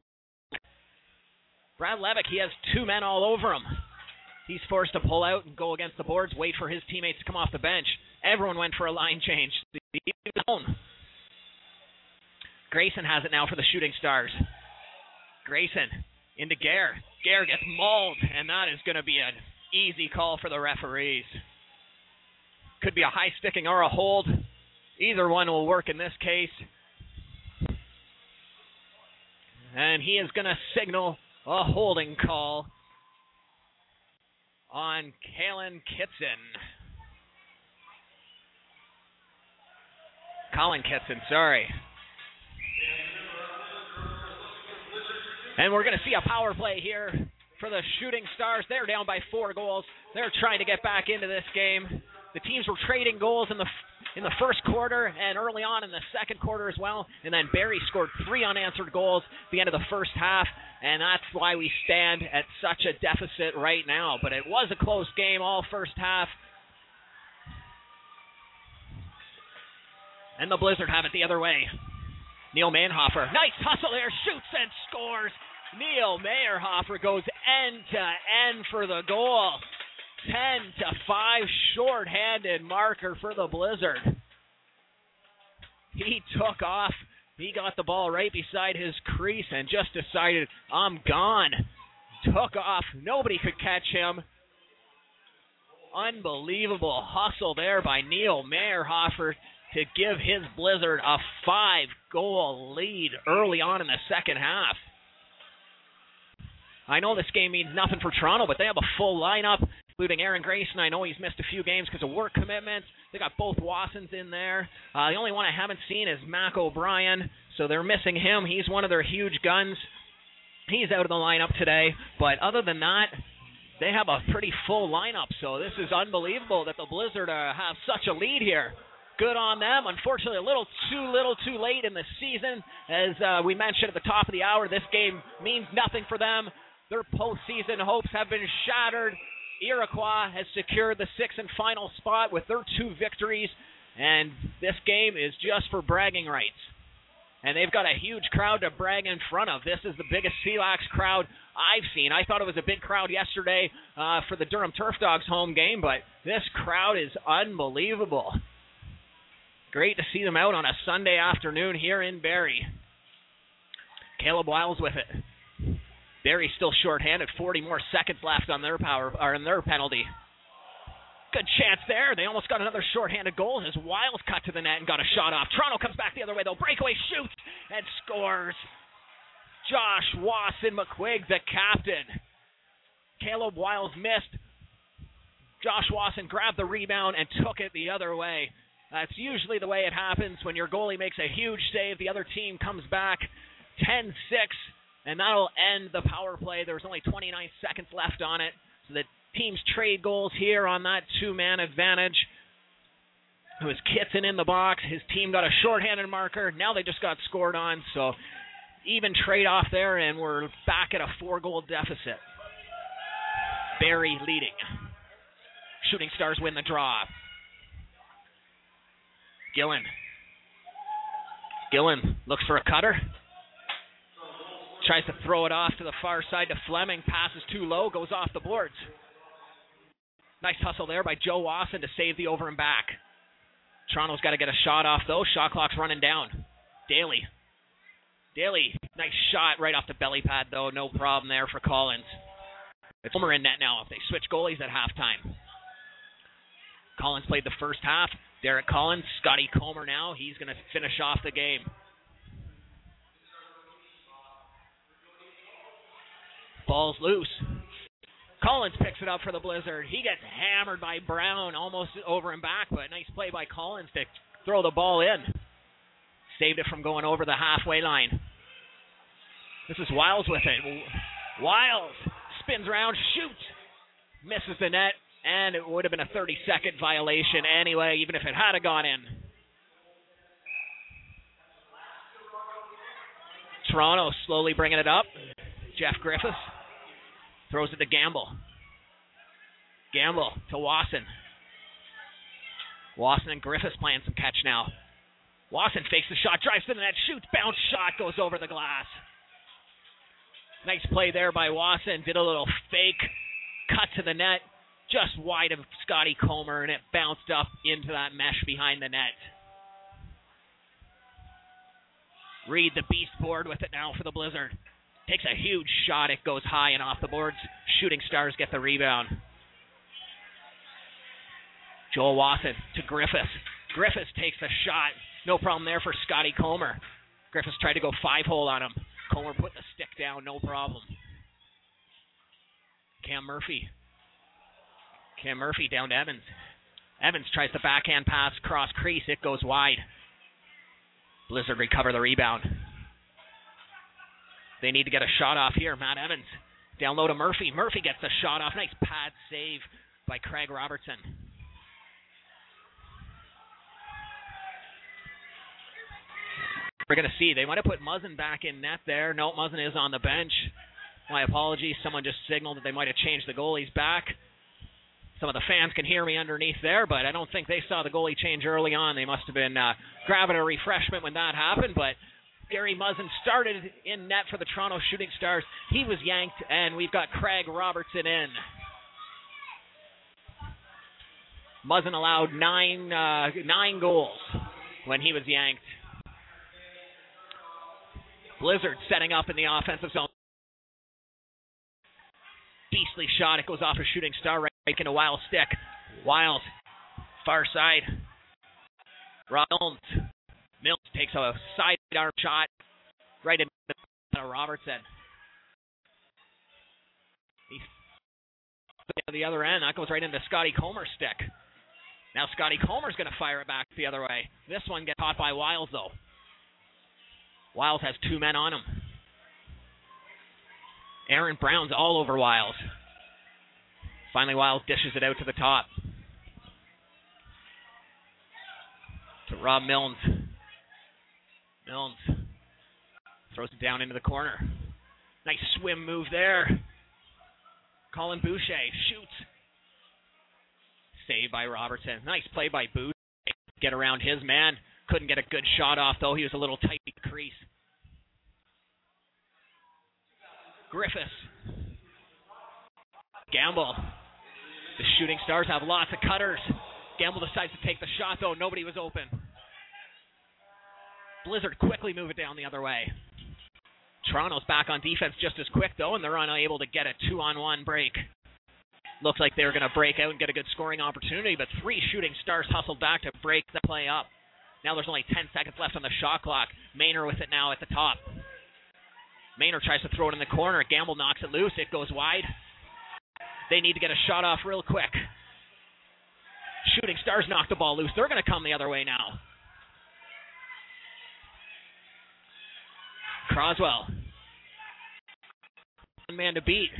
Brad Levick, he has two men all over him. He's forced to pull out and go against the boards, wait for his teammates to come off the bench. Everyone went for a line change. Grayson has it now for the Shooting Stars. Grayson into Gare. Gare gets mauled, and that is going to be an easy call for the referees. Could be a high sticking or a hold. Either one will work in this case. And he is going to signal a holding call on Kalen Kitson. Colin Kitson, sorry. And we're going to see a power play here for the Shooting Stars. They're down by four goals. They're trying to get back into this game. The teams were trading goals in the in the first quarter and early on in the second quarter as well. And then Barrie scored three unanswered goals at the end of the first half, and that's why we stand at such a deficit right now. But it was a close game all first half. And the Blizzard have it the other way. Neil Mayerhofer, nice hustle there, shoots and scores. Neil Mayerhofer goes end to end for the goal. 10 to 5 short-handed marker for the Blizzard. He took off. He got the ball right beside his crease and just decided, I'm gone. Took off. Nobody could catch him. Unbelievable hustle there by Neil Mayerhofer to give his Blizzard a five goal lead early on in the second half. I know this game means nothing for Toronto, but they have a full lineup, including Aaron Grayson. I know he's missed a few games because of work commitments. They got both Wassons in there. Uh, the only one I haven't seen is Mac O'Brien, so they're missing him. He's one of their huge guns. He's out of the lineup today, but other than that, they have a pretty full lineup. So this is unbelievable that the Blizzard uh, have such a lead here good on them. Unfortunately, a little too little too late in the season. As uh, we mentioned at the top of the hour, this game means nothing for them. Their postseason hopes have been shattered. Iroquois has secured the sixth and final spot with their two victories, and this game is just for bragging rights. And they've got a huge crowd to brag in front of. This is the biggest Lax crowd I've seen. I thought it was a big crowd yesterday uh, for the Durham Turf Dogs home game, but this crowd is unbelievable. Great to see them out on a Sunday afternoon here in Barrie. Caleb Wiles with it. Barrie's still shorthanded. 40 more seconds left on their power or on their penalty. Good chance there. They almost got another shorthanded goal as Wiles cut to the net and got a shot off. Toronto comes back the other way though. Breakaway shoots and scores. Josh Wasson McQuigg, the captain. Caleb Wiles missed. Josh Wasson grabbed the rebound and took it the other way. Uh, That's usually the way it happens when your goalie makes a huge save. The other team comes back 10 6, and that'll end the power play. There's only 29 seconds left on it. So the teams trade goals here on that two man advantage. It was Kitson in the box. His team got a shorthanded marker. Now they just got scored on. So even trade off there, and we're back at a four goal deficit. Barrie leading. Shooting Stars win the draw. Gillen. Gillen looks for a cutter. Tries to throw it off to the far side to Fleming. Passes too low, goes off the boards. Nice hustle there by Joe Wasson to save the over and back. Toronto's got to get a shot off though. Shot clock's running down. Daly. Daly, nice shot right off the belly pad though. No problem there for Collins. It's Comer in net now. If they switch goalies at halftime. Collins played the first half. Derek Collins, Scotty Comer now. He's going to finish off the game. Ball's loose. Collins picks it up for the Blizzard. He gets hammered by Brown almost over and back, but nice play by Collins to throw the ball in. Saved it from going over the halfway line. This is Wiles with it. Wiles spins around, shoots, misses the net, and it would have been a 30 second violation anyway, even if it had gone in. Toronto slowly bringing it up. Jeff Griffiths throws it to Gamble. Gamble to Wasson. Wasson and Griffiths playing some catch now. Wasson fakes the shot, drives to the net, shoots, bounce shot, goes over the glass. Nice play there by Wasson. Did a little fake cut to the net just wide of Scotty Comer, and it bounced up into that mesh behind the net. Reed, the beast board with it now for the Blizzard. Takes a huge shot. It goes high and off the boards. Shooting Stars get the rebound. Joel Wasson to Griffiths. Griffiths takes a shot. No problem there for Scotty Comer. Griffiths tried to go five hole on him. Comer put the stick down, no problem. Cam Murphy Cam Murphy down to Evans. Evans tries the backhand pass cross crease. It goes wide. Blizzard recover the rebound. They need to get a shot off here. Matt Evans down low to Murphy. Murphy gets the shot off. Nice pad save by Craig Robertson. We're going to see. They might have put Muzzin back in net there. No, Muzzin is on the bench. My apologies. Someone just signaled that they might have changed the goalies back. Some of the fans can hear me underneath there, but I don't think they saw the goalie change early on. They must have been uh, grabbing a refreshment when that happened, but Gary Muzzin started in net for the Toronto Shooting Stars. He was yanked, and we've got Craig Robertson in. Muzzin allowed nine uh, nine goals when he was yanked. Blizzard setting up in the offensive zone. Beastly shot. It goes off a shooting star right, right into Wild stick. Wild, far side. Mills. Mills takes a sidearm shot right into Robertson. He's the other end. That goes right into Scotty Comer's stick. Now Scotty Comer's going to fire it back the other way. This one gets caught by Wiles, though. Wiles has two men on him. Aaron Brown's all over Wiles. Finally, Wiles dishes it out to the top. To Rob Milnes. Milnes throws it down into the corner. Nice swim move there. Colin Boucher shoots. Saved by Robertson. Nice play by Boucher. Get around his man. Couldn't get a good shot off, though. He was a little tight crease. Griffiths. Gamble. The shooting stars have lots of cutters. Gamble decides to take the shot, though. Nobody was open. Blizzard quickly move it down the other way. Toronto's back on defense just as quick, though, and they're unable to get a two on one break. Looks like they were going to break out and get a good scoring opportunity, but three shooting stars hustled back to break the play up. Now there's only 10 seconds left on the shot clock. Maynor with it now at the top. Maynor tries to throw it in the corner. Gamble knocks it loose. It goes wide. They need to get a shot off real quick. Shooting Stars knock the ball loose. They're going to come the other way now. Croswell. One man to beat.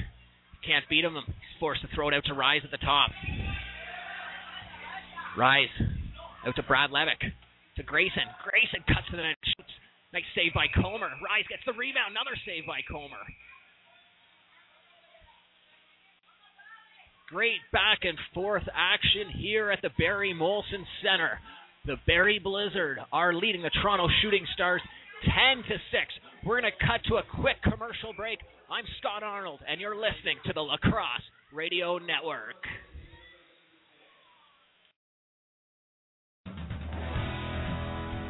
Can't beat him. He's forced to throw it out to Rise at the top. Rise out to Brad Levick. To Grayson. Grayson cuts to the net. Shoots. Nice save by Comer. Rise gets the rebound. Another save by Comer. Great back and forth action here at the Barrie Molson Center. The Barrie Blizzard are leading the Toronto Shooting Stars 10 to 6. We're going to cut to a quick commercial break. I'm Scott Arnold, and you're listening to the Lacrosse Radio Network.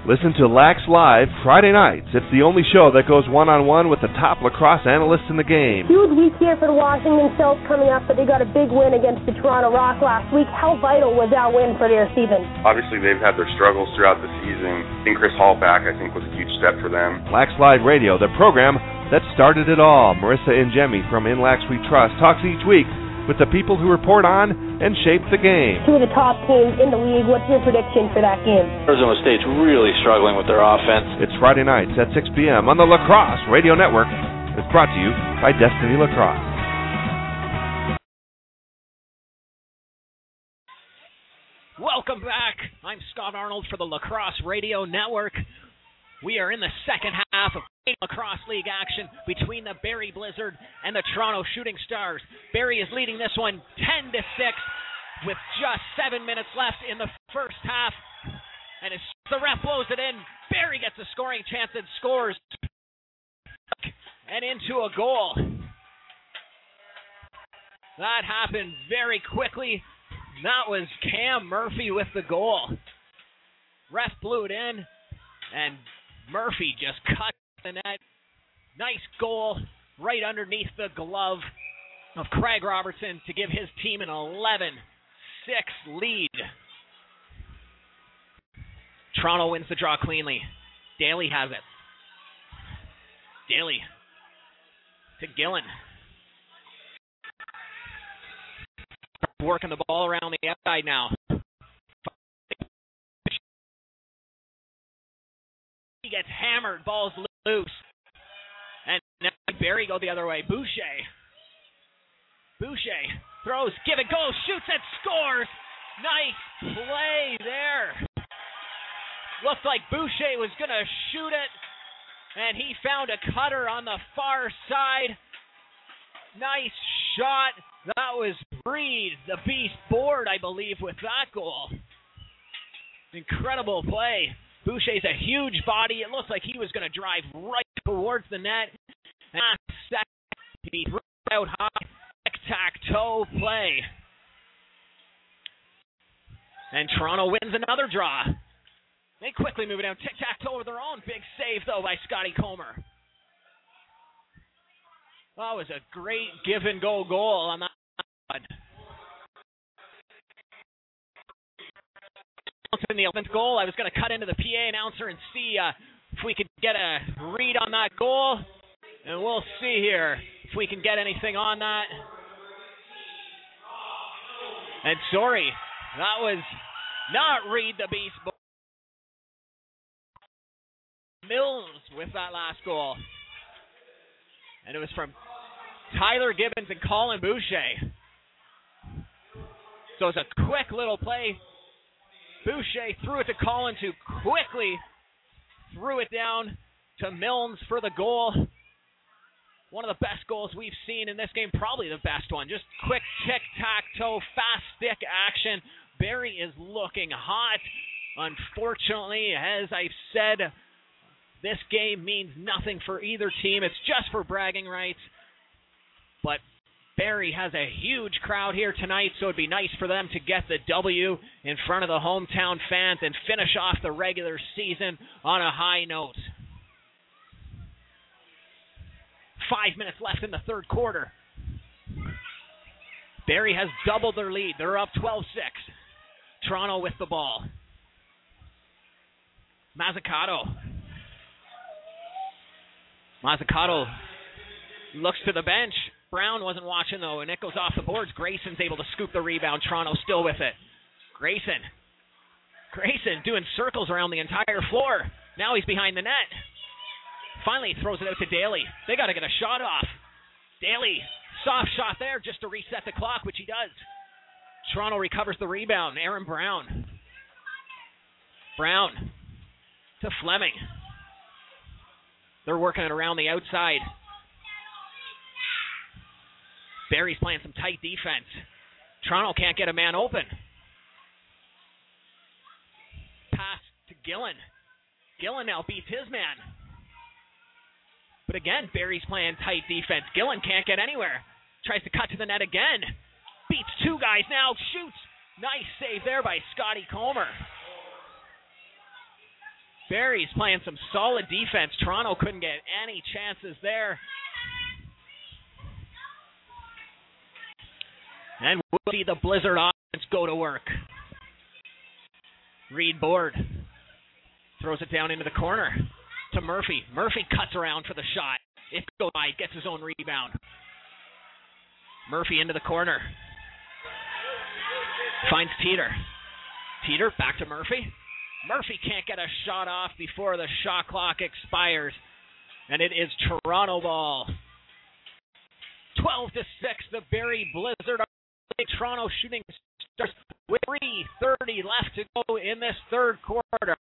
Listen to Lax Live Friday nights. It's the only show that goes one on one with the top lacrosse analysts in the game. Huge week here for the Washington Stealth coming up, but they got a big win against the Toronto Rock last week. How vital was that win for their season? Obviously, they've had their struggles throughout the season. Getting Chris Hall back, I think, was a huge step for them. Lax Live Radio, the program that started it all. Marissa Ingemi from In Lax We Trust talks each week with the people who report on and shape the game. Two of the top teams in the league. What's your prediction for that game? Arizona State's really struggling with their offense. It's Friday nights at 6 p.m. on the Lacrosse Radio Network. It's brought to you by Destiny Lacrosse. Welcome back. I'm Scott Arnold for the Lacrosse Radio Network. We are in the second half of Lacrosse League action between the Barrie Blizzard and the Toronto Shooting Stars. Barrie is leading this one 10 to 6 with just 7 minutes left in the first half. And as the ref blows it in, Barrie gets a scoring chance and scores and into a goal. That happened very quickly. That was Cam Murphy with the goal. Ref blew it in, and Murphy just cut the net. Nice goal right underneath the glove of Craig Robertson to give his team an 11 6 lead. Toronto wins the draw cleanly. Daly has it. Daly to Gillen. Working the ball around the outside now. Gets hammered. Ball's loose. And now Barrie go the other way. Boucher. Boucher throws, give it go, shoots and scores. Nice play there. Looked like Boucher was going to shoot it, and he found a cutter on the far side. Nice shot. That was Breed, the beast board, I believe, with that goal. Incredible play. Boucher's a huge body. It looks like he was going to drive right towards the net. Ah, and second, he threw out high. Tic-tac-toe play. And Toronto wins another draw. They quickly move it down. Tic-tac-toe with their own. Big save, though, by Scotty Comer. That was a great give and go goal on that one. In the 11th goal, I was going to cut into the PA announcer and see uh, if we could get a read on that goal. And we'll see here if we can get anything on that. And sorry, that was not Reed the Beast. Mills with that last goal. And it was from Tyler Gibbons and Colin Boucher. So it's a quick little play. Boucher threw it to Collins, who quickly threw it down to Milnes for the goal. One of the best goals we've seen in this game, probably the best one. Just quick tic tac toe, fast stick action. Barrie is looking hot. Unfortunately, as I've said, this game means nothing for either team. It's just for bragging rights. But Barrie has a huge crowd here tonight, so it'd be nice for them to get the W in front of the hometown fans and finish off the regular season on a high note. Five minutes left in the third quarter. Barrie has doubled their lead. They're up 12 6. Toronto with the ball. Mazzucato Mazzucato looks to the bench. Brown wasn't watching though, and it goes off the boards. Grayson's able to scoop the rebound. Toronto still with it. Grayson. Grayson doing circles around the entire floor. Now he's behind the net. Finally throws it out to Daly. They got to get a shot off. Daly, soft shot there just to reset the clock, which he does. Toronto recovers the rebound. Aaron Brown. Brown to Fleming. They're working it around the outside. Barrie's playing some tight defense. Toronto can't get a man open. Pass to Gillen. Gillen now beats his man. But again, Barrie's playing tight defense. Gillen can't get anywhere. Tries to cut to the net again. Beats two guys now. Shoots. Nice save there by Scotty Comer. Barrie's playing some solid defense. Toronto couldn't get any chances there. And we'll see the Blizzard offense go to work. Reed board. Throws it down into the corner to Murphy. Murphy cuts around for the shot. It goes by, gets his own rebound. Murphy into the corner. Finds Teeter. Teeter back to Murphy. Murphy can't get a shot off before the shot clock expires. And it is Toronto ball. 12 to 6, the Barrie Blizzard. Toronto shooting starts with 3.30 left to go in this third quarter.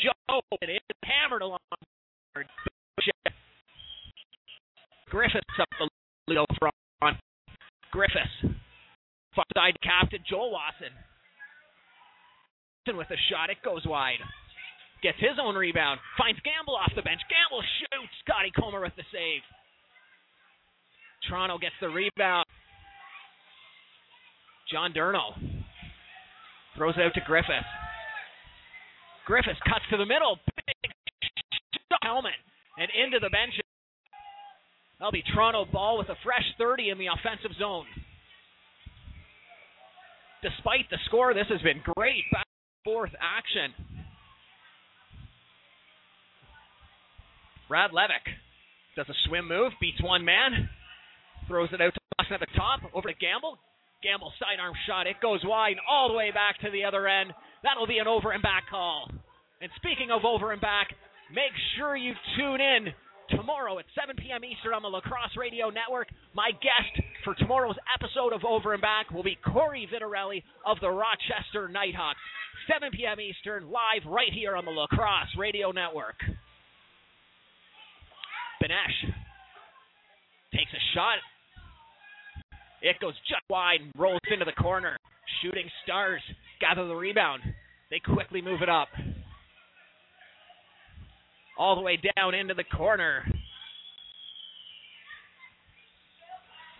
Joe it is hammered along. Griffiths up the Leo front. Griffiths. Far side captain Joel Watson. Watson with a shot. It goes wide. Gets his own rebound. Finds Gamble off the bench. Gamble shoots. Scotty Comer with the save. Toronto gets the rebound. John Durno throws it out to Griffith. Griffith cuts to the middle. Big helmet and into the bench. That'll be Toronto ball with a fresh 30 in the offensive zone. Despite the score, this has been great back fourth action. Brad Levick does a swim move, beats one man, throws it out to Boston at the top, over to Gamble. Gamble sidearm shot, it goes wide all the way back to the other end. That'll be an over and back call. And speaking of over and back, make sure you tune in tomorrow at 7 p.m. Eastern on the Lacrosse Radio Network. My guest for tomorrow's episode of Over and Back will be Corey Vitarelli of the Rochester Knighthawks. 7 p.m. Eastern, live right here on the Lacrosse Radio Network. Benesh takes a shot. It goes just wide and rolls into the corner. Shooting Stars gather the rebound. They quickly move it up. All the way down into the corner.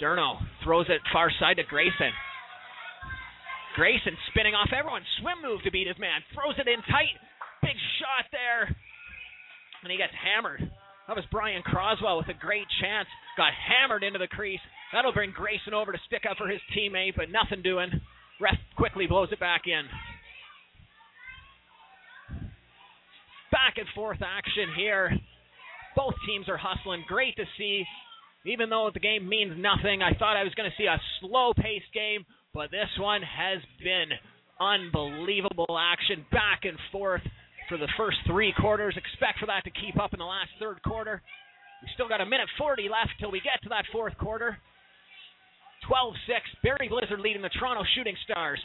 Durno throws it far side to Grayson. Grayson spinning off everyone. Swim move to beat his man. Throws it in tight. Big shot there. And he gets hammered. That was Brian Croswell with a great chance. Got hammered into the crease. That'll bring Grayson over to stick up for his teammate, but nothing doing. Ref quickly blows it back in. Back and forth action here. Both teams are hustling. Great to see. Even though the game means nothing, I thought I was going to see a slow paced game, but this one has been unbelievable action back and forth for the first three quarters. Expect for that to keep up in the last third quarter. We still got a minute 40 left till we get to that fourth quarter. 12 6. Barrie Blizzard leading the Toronto Shooting Stars.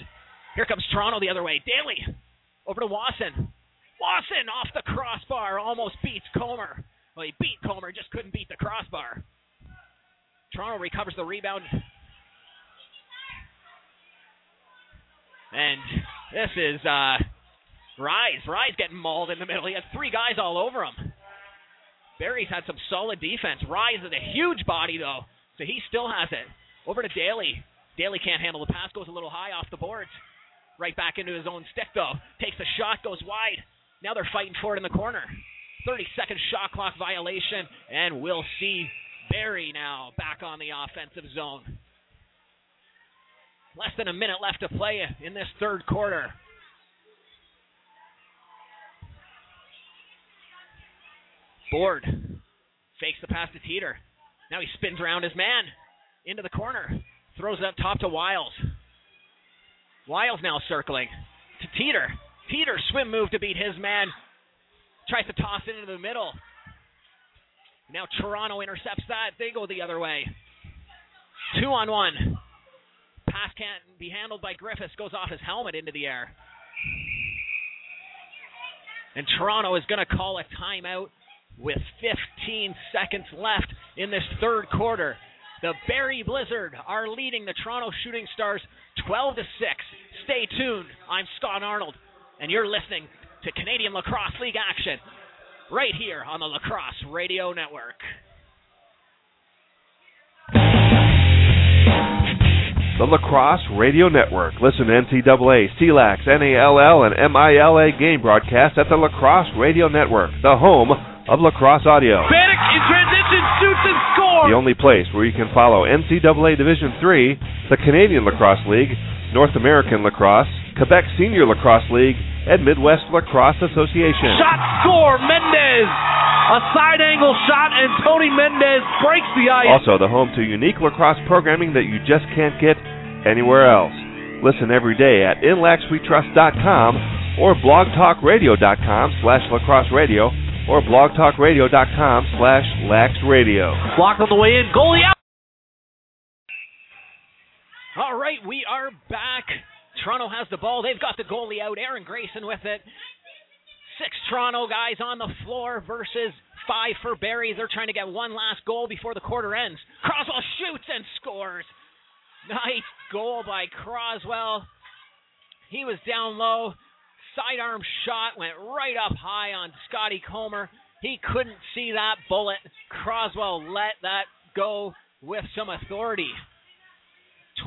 Here comes Toronto the other way. Daly over to Wasson. Wasson off the crossbar almost beats Comer. Well, he beat Comer, just couldn't beat the crossbar. Toronto recovers the rebound. And this is uh, Rise. Rise getting mauled in the middle. He had three guys all over him. Barrie's had some solid defense. Rise is a huge body, though, so he still has it. Over to Daly. Daly can't handle the pass, goes a little high off the boards. Right back into his own stick, though. Takes a shot, goes wide. Now they're fighting for it in the corner. 30 second shot clock violation, and we'll see Barrie now back on the offensive zone. Less than a minute left to play in this third quarter. Board fakes the pass to Teeter. Now he spins around his man into the corner. Throws it up top to Wiles. Wiles now circling to Teeter. Teeter swim move to beat his man. Tries to toss it into the middle. Now Toronto intercepts that. They go the other way. Two on one. Pass can't be handled by Griffiths. Goes off his helmet into the air. And Toronto is going to call a timeout with 15 seconds left in this third quarter. The Barrie Blizzard are leading the Toronto Shooting Stars 12 to 6. Stay tuned. I'm Scott Arnold, and you're listening to Canadian Lacrosse League action right here on the Lacrosse Radio Network. The Lacrosse Radio Network. Listen to NCAA, CLAX, NALL, and MILA game broadcasts at the Lacrosse Radio Network, the home of lacrosse audio. Bannock in transition, shoots and scores! The only place where you can follow NCAA Division III, the Canadian Lacrosse League, North American Lacrosse, Quebec Senior Lacrosse League, and Midwest Lacrosse Association. Shot score, Mendez! A side angle shot, and Tony Mendez breaks the ice. Also, the home to unique lacrosse programming that you just can't get anywhere else. Listen every day at inlaxwetrust.com or blogtalkradio.com slash lacrosse radio or blogtalkradio.com slash laxradio. Blocked on the way in, goalie out! All right, we are back. Toronto has the ball. They've got the goalie out. Aaron Grayson with it. Six Toronto guys on the floor versus five for Barrie. They're trying to get one last goal before the quarter ends. Croswell shoots and scores. Nice goal by Croswell. He was down low. Sidearm shot went right up high on Scotty Comer. He couldn't see that bullet. Croswell let that go with some authority.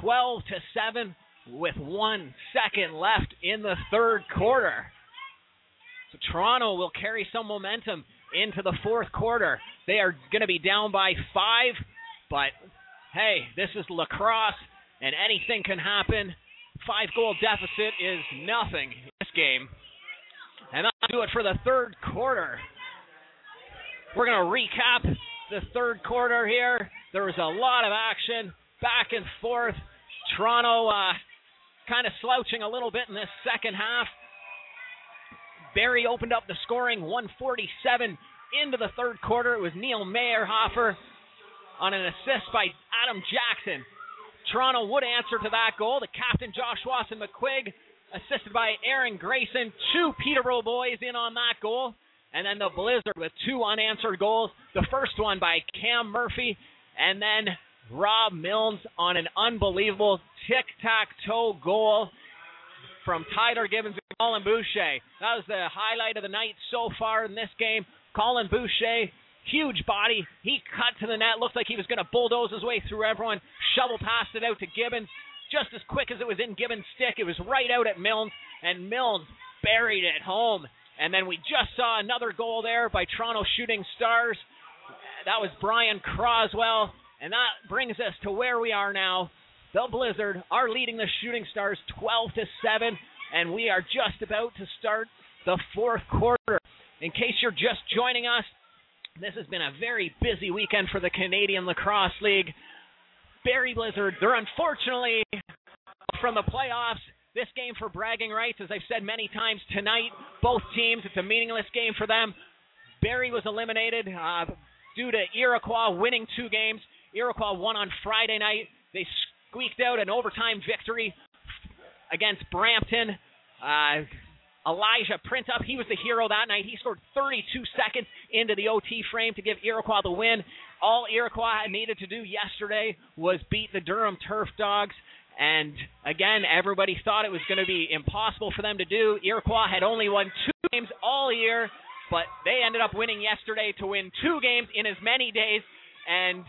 12 to 7 with one second left in the third quarter. So Toronto will carry some momentum into the fourth quarter. They are going to be down by five, but hey, this is lacrosse and anything can happen. Five goal deficit is nothing game. And that'll do it for the third quarter. We're going to recap the third quarter here. There was a lot of action back and forth. Toronto uh, kind of slouching a little bit in this second half. Barrie opened up the scoring, 147 into the third quarter. It was Neil Mayerhofer on an assist by Adam Jackson. Toronto would answer to that goal. The captain, Josh Watson McQuigg, assisted by Aaron Grayson. Two Peterborough boys in on that goal. And then the Blizzard with two unanswered goals. The first one by Cam Murphy, and then Rob Milnes on an unbelievable tic tac toe goal from Tyler Gibbons and Colin Boucher. That was the highlight of the night so far in this game. Colin Boucher, huge body. He cut to the net. Looked like he was going to bulldoze his way through everyone. Shovel passed it out to Gibbons. Just as quick as it was in Gibbons' stick, it was right out at Milnes, and Milnes buried it home. And then we just saw another goal there by Toronto Shooting Stars. That was Brian Croswell. And that brings us to where we are now. The Blizzard are leading the Shooting Stars 12 to 7, and we are just about to start the fourth quarter. In case you're just joining us, this has been a very busy weekend for the Canadian Lacrosse League. Barrie Blizzard, they're unfortunately from the playoffs. This game for bragging rights, as I've said many times tonight, both teams, it's a meaningless game for them. Barrie was eliminated uh, due to Iroquois winning two games. Iroquois won on Friday night. They squeaked out an overtime victory against Brampton. Uh, Elijah Printup, he was the hero that night. He scored 32 seconds into the OT frame to give Iroquois the win. All Iroquois needed to do yesterday was beat the Durham Turf Dogs. And again, everybody thought it was going to be impossible for them to do. Iroquois had only won two games all year, but they ended up winning yesterday to win two games in as many days. And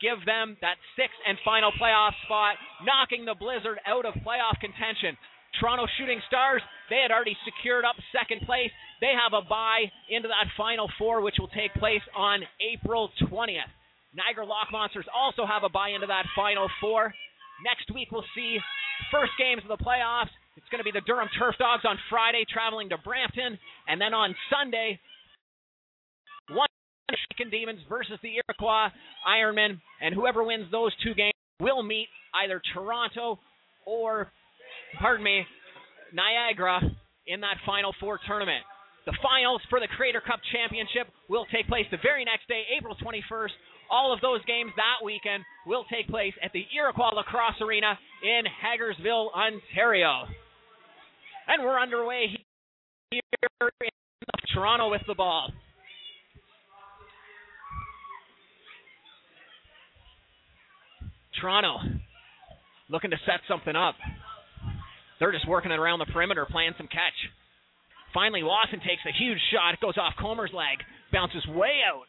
give them that sixth and final playoff spot, knocking the Blizzard out of playoff contention. Toronto Shooting Stars, they had already secured up second place. They have a bye into that final four, which will take place on April 20th. Niagara Lock Monsters also have a bye into that final four. Next week, we'll see first games of the playoffs. It's going to be the Durham Turf Dogs on Friday, traveling to Brampton. And then on Sunday, one Shaken Demons versus the Iroquois Ironmen, and whoever wins those two games will meet either Toronto or, pardon me, Niagara in that Final Four tournament. The finals for the Creator's Cup Championship will take place the very next day, April 21st. All of those games that weekend will take place at the Iroquois Lacrosse Arena in Hagersville, Ontario. And we're underway here in Toronto with the ball. Toronto looking to set something up. They're just working it around the perimeter, playing some catch. Finally, Lawson takes a huge shot. It goes off Comer's leg, bounces way out.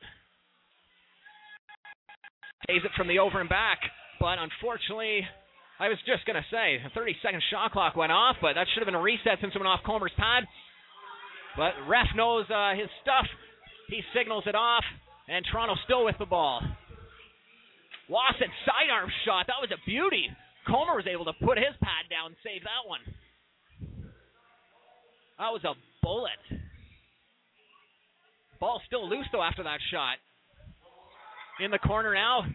Saves it from the over and back, but unfortunately, I was just going to say, a 30 second shot clock went off, but that should have been a reset since it went off Comer's pad. But ref knows uh, his stuff. He signals it off, and Toronto still with the ball. Lawson sidearm shot. That was a beauty. Comer was able to put his pad down and save that one. That was a bullet. Ball still loose though after that shot. In the corner now.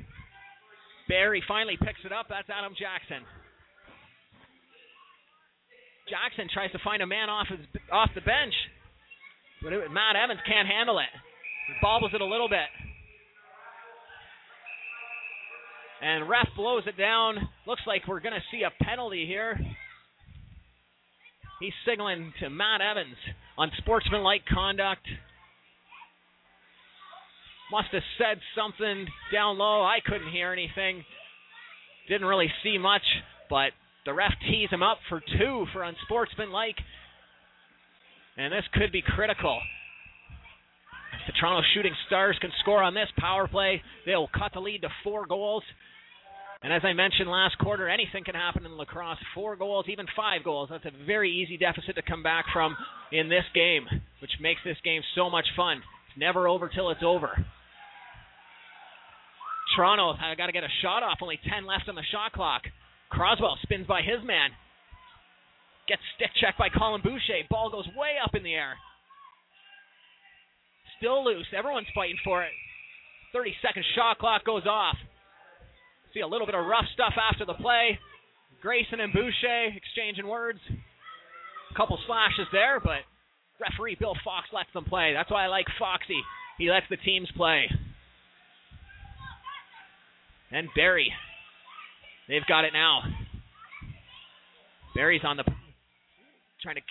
Barrie finally picks it up. That's Adam Jackson. Jackson tries to find a man off his off the bench, but it, Matt Evans can't handle it. He bobbles it a little bit. And ref blows it down. Looks like we're going to see a penalty here. He's signaling to Matt Evans on sportsmanlike conduct. Must have said something down low. I couldn't hear anything. Didn't really see much, but the ref tees him up for two for unsportsmanlike. And this could be critical. If the Toronto Shooting Stars can score on this power play, they'll cut the lead to four goals. And as I mentioned last quarter, anything can happen in lacrosse. Four goals, even five goals. That's a very easy deficit to come back from in this game, which makes this game so much fun. It's never over till it's over. Toronto I got to get a shot off. Only 10 left on the shot clock. Croswell spins by his man. Gets stick checked by Colin Boucher. Ball goes way up in the air. Still loose. Everyone's fighting for it. 30 second shot clock goes off. See a little bit of rough stuff after the play. Grayson and Boucher exchanging words. A couple slashes there, but Referee Bill Fox lets them play. That's why I like Foxy. He lets the teams play. And Barrie. They've got it now. Barrie's on the trying to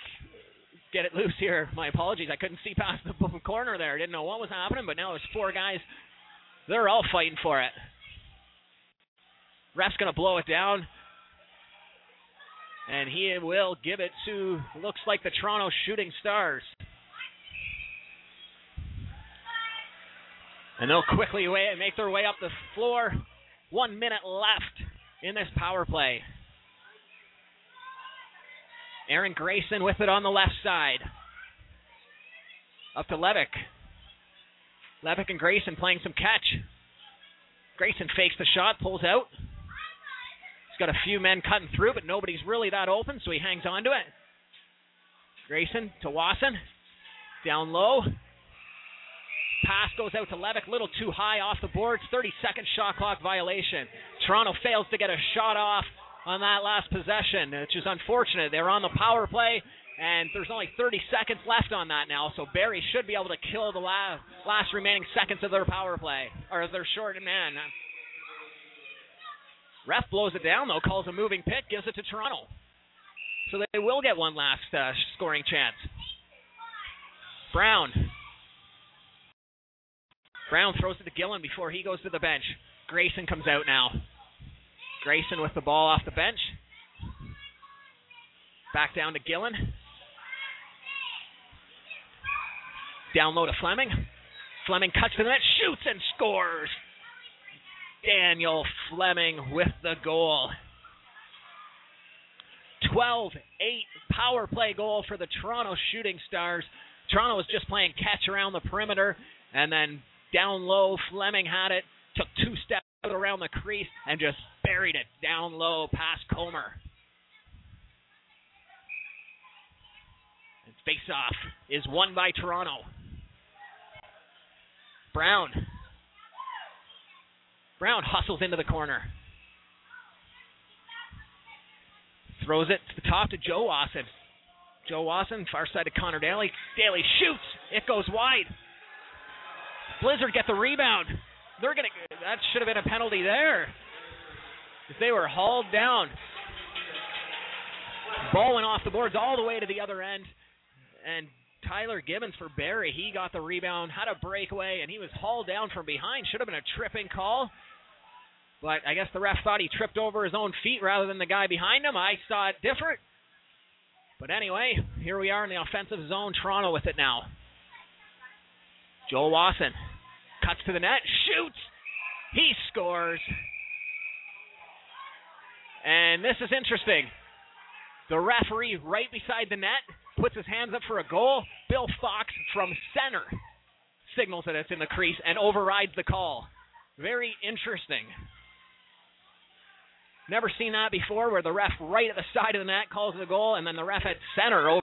get it loose here. My apologies. I couldn't see past the corner there. Didn't know what was happening, but now there's four guys. They're all fighting for it. Ref's going to blow it down. And he will give it to, looks like the Toronto Shooting Stars. And they'll quickly make their way up the floor. One minute left in this power play. Aaron Grayson with it on the left side. Up to Levick. Levick and Grayson playing some catch. Grayson fakes the shot, pulls out. He's got a few men cutting through, but nobody's really that open, so he hangs on to it. Grayson to Wasson. Down low. Pass goes out to Levick, A little too high off the boards. 30 second shot clock violation. Toronto fails to get a shot off on that last possession, which is unfortunate. They're on the power play, and there's only 30 seconds left on that now, so Barrie should be able to kill the last, last remaining seconds of their power play, or their short man. Ref blows it down, though, calls a moving pit, gives it to Toronto. So they will get one last uh, scoring chance. Brown. Brown throws it to Gillen before he goes to the bench. Grayson comes out now. Grayson with the ball off the bench. Back down to Gillen. Down low to Fleming. Fleming cuts to the net, shoots and scores. Daniel Fleming with the goal. 12 8 power play goal for the Toronto Shooting Stars. Toronto was just playing catch around the perimeter, and then down low, Fleming had it, took two steps around the crease, and just buried it down low past Comer. And face off is won by Toronto. Brown. Brown hustles into the corner. Throws it to the top to Joe Wasson. Joe Wasson, far side to Connor Daly. Daly shoots. It goes wide. Blizzard get the rebound. They're gonna. That should have been a penalty there. If they were hauled down. Ball went off the boards all the way to the other end, and Tyler Gibbons for Barrie. He got the rebound, had a breakaway, and he was hauled down from behind. Should have been a tripping call. But I guess the ref thought he tripped over his own feet rather than the guy behind him. I saw it different. But anyway, here we are in the offensive zone. Toronto with it now. Joel Wasson cuts to the net, shoots, he scores. And this is interesting. The referee right beside the net puts his hands up for a goal. Bill Fox from center signals that it's in the crease and overrides the call. Very interesting. Never seen that before, where the ref right at the side of the net calls the goal, and then the ref at center over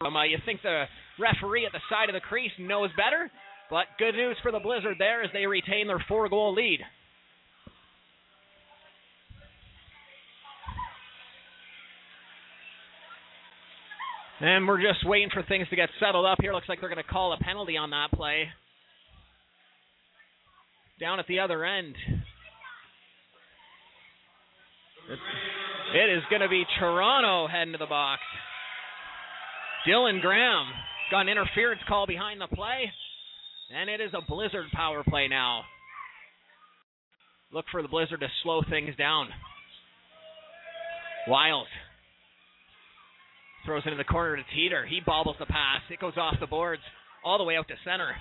him. Uh, you think the referee at the side of the crease knows better, but good news for the Blizzard there as they retain their four-goal lead. And we're just waiting for things to get settled up here. Looks like they're going to call a penalty on that play. Down at the other end. It is going to be Toronto heading to the box. Dylan Graham got an interference call behind the play, and it is a Blizzard power play now. Look for the Blizzard to slow things down. Wild throws it in the corner to Teeter. He bobbles the pass. It goes off the boards all the way out to center.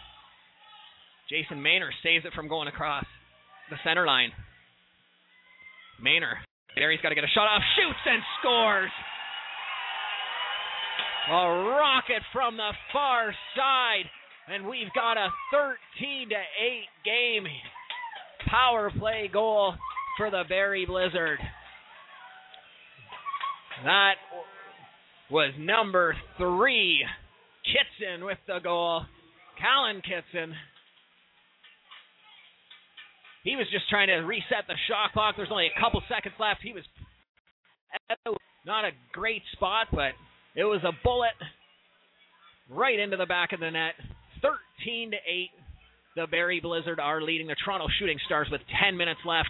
Jason Maynor saves it from going across the center line. Maynor he's got to get a shot off, shoots and scores. A rocket from the far side, and we've got a 13 to 8 game power play goal for the Barrie Blizzard. That was number three, Kitson with the goal. Callan Kitson he was just trying to reset the shot clock. There's only a couple seconds left. He was not a great spot, but it was a bullet. right into the back of the net. 13 to 8. The Barrie Blizzard are leading the Toronto Shooting Stars with 10 minutes left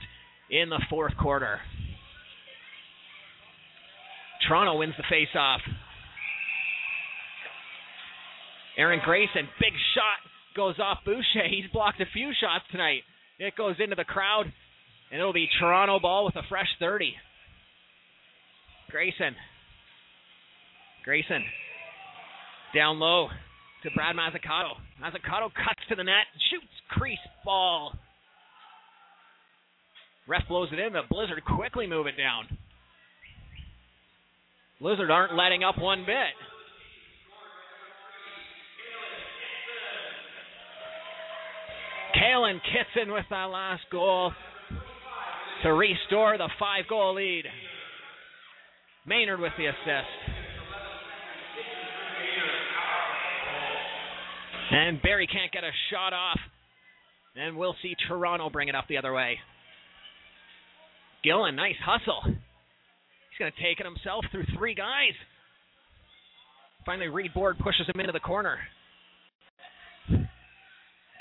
in the fourth quarter. Toronto wins the faceoff. Aaron Grayson, big shot, goes off Boucher. He's blocked a few shots tonight. It goes into the crowd, and it'll be Toronto ball with a fresh 30. Grayson. Grayson. Down low to Brad Mazzucato. Mazzucato cuts to the net, shoots crease ball. Ref blows it in, but Blizzard quickly move it down. Blizzard aren't letting up one bit. Kalen Kitson with that last goal to restore the five goal lead. Maynard with the assist. And Barrie can't get a shot off. And we'll see Toronto bring it up the other way. Gillen, nice hustle. He's going to take it himself through three guys. Finally, Reed Board pushes him into the corner.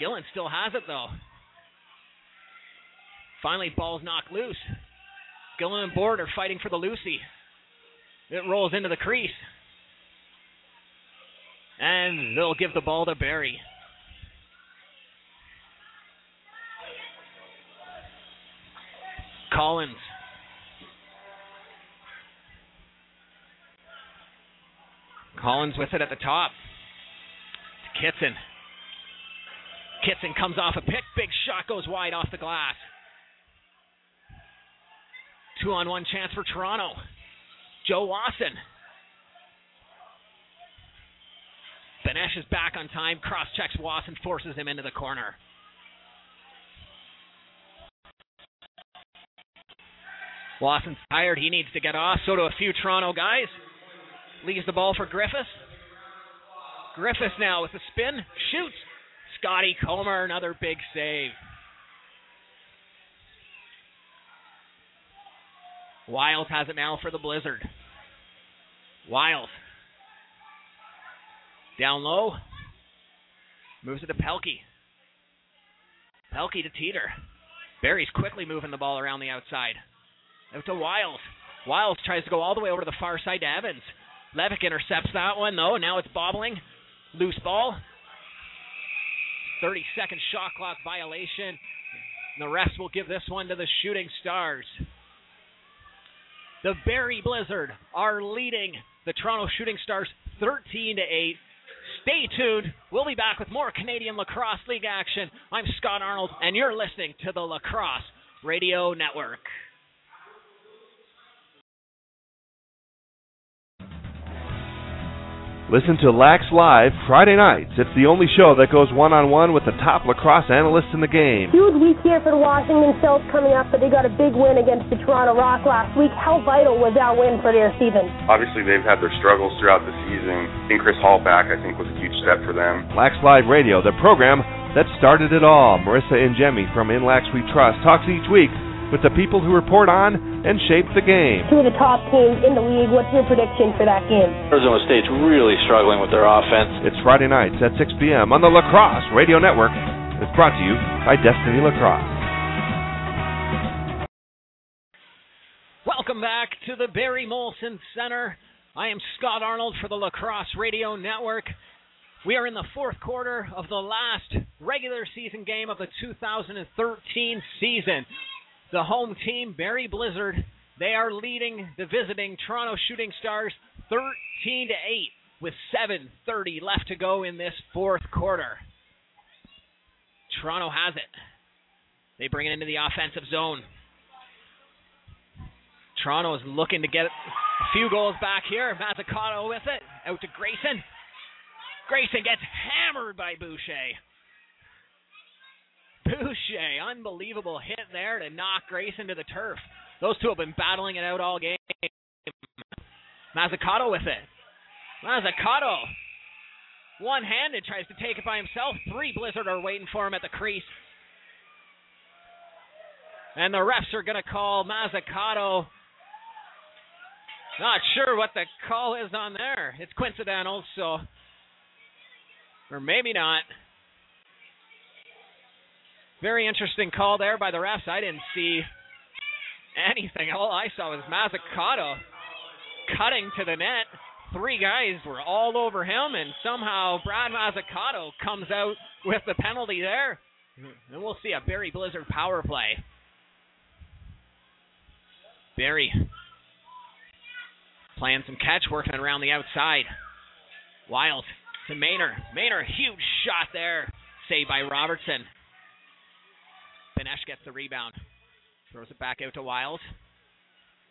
Gillen still has it though. Finally, ball's knocked loose. Gillen and Board are fighting for the Lucy. It rolls into the crease. And they'll give the ball to Barrie. Collins. Collins with it at the top. Kitson. Kitson comes off a pick. Big shot goes wide off the glass. Two on one chance for Toronto. Joe Wasson. Benesh is back on time. Cross checks Wasson, forces him into the corner. Wasson's tired. He needs to get off. So do a few Toronto guys. Leaves the ball for Griffiths. Griffiths now with a spin. Shoots. Scotty Comer, another big save. Wiles has it now for the Blizzard. Wiles. Down low. Moves it to Pelkey. Pelkey to Teeter. Barrie's quickly moving the ball around the outside. Out to Wiles. Wiles tries to go all the way over to the far side to Evans. Levick intercepts that one, though. Now it's bobbling. Loose ball. 30 second shot clock violation. And the refs will give this one to the Shooting Stars. The Barrie Blizzard are leading the Toronto Shooting Stars 13 to 8. Stay tuned. We'll be back with more Canadian Lacrosse League action. I'm Scott Arnold, and you're listening to the Lacrosse Radio Network. Listen to Lax Live Friday nights. It's the only show that goes one on one with the top lacrosse analysts in the game. Huge week here for the Washington Stealth coming up, but they got a big win against the Toronto Rock last week. How vital was that win for their season? Obviously, they've had their struggles throughout the season. Getting Chris Hall back, I think, was a huge step for them. Lax Live Radio, the program that started it all. Marissa and Jemmy from In Lax We Trust talks each week with the people who report on and shape the game. Two of the top teams in the league. What's your prediction for that game? Arizona State's really struggling with their offense. It's Friday nights at 6 p.m. on the Lacrosse Radio Network. It's brought to you by Destiny Lacrosse. Welcome back to the Barrie Molson Center. I am Scott Arnold for the Lacrosse Radio Network. We are in the fourth quarter of the last regular season game of the 2013 season. The home team, Barrie Blizzard, they are leading the visiting Toronto Shooting Stars 13 to 8 with 7:30 left to go in this fourth quarter. Toronto has it. They bring it into the offensive zone. Toronto is looking to get a few goals back here. Mazzucato with it. Out to Grayson. Grayson gets hammered by Boucher. Unbelievable hit there to knock Grayson to the turf. Those two have been battling it out all game. Mazzucato with it. Mazzucato, one-handed, tries to take it by himself. Three Blizzard are waiting for him at the crease. And the refs are going to call Mazzucato. Not sure what the call is on there. It's coincidental, so Or maybe not. Very interesting call there by the refs. I didn't see anything. All I saw was Mazzucato cutting to the net. Three guys were all over him, and somehow Brad Mazzucato comes out with the penalty there. And we'll see a Barrie Blizzard power play. Barrie playing some catch, working around the outside. Wild to Maynor. Maynor, huge shot there. Saved by Robertson. Benesh gets the rebound. Throws it back out to Wild.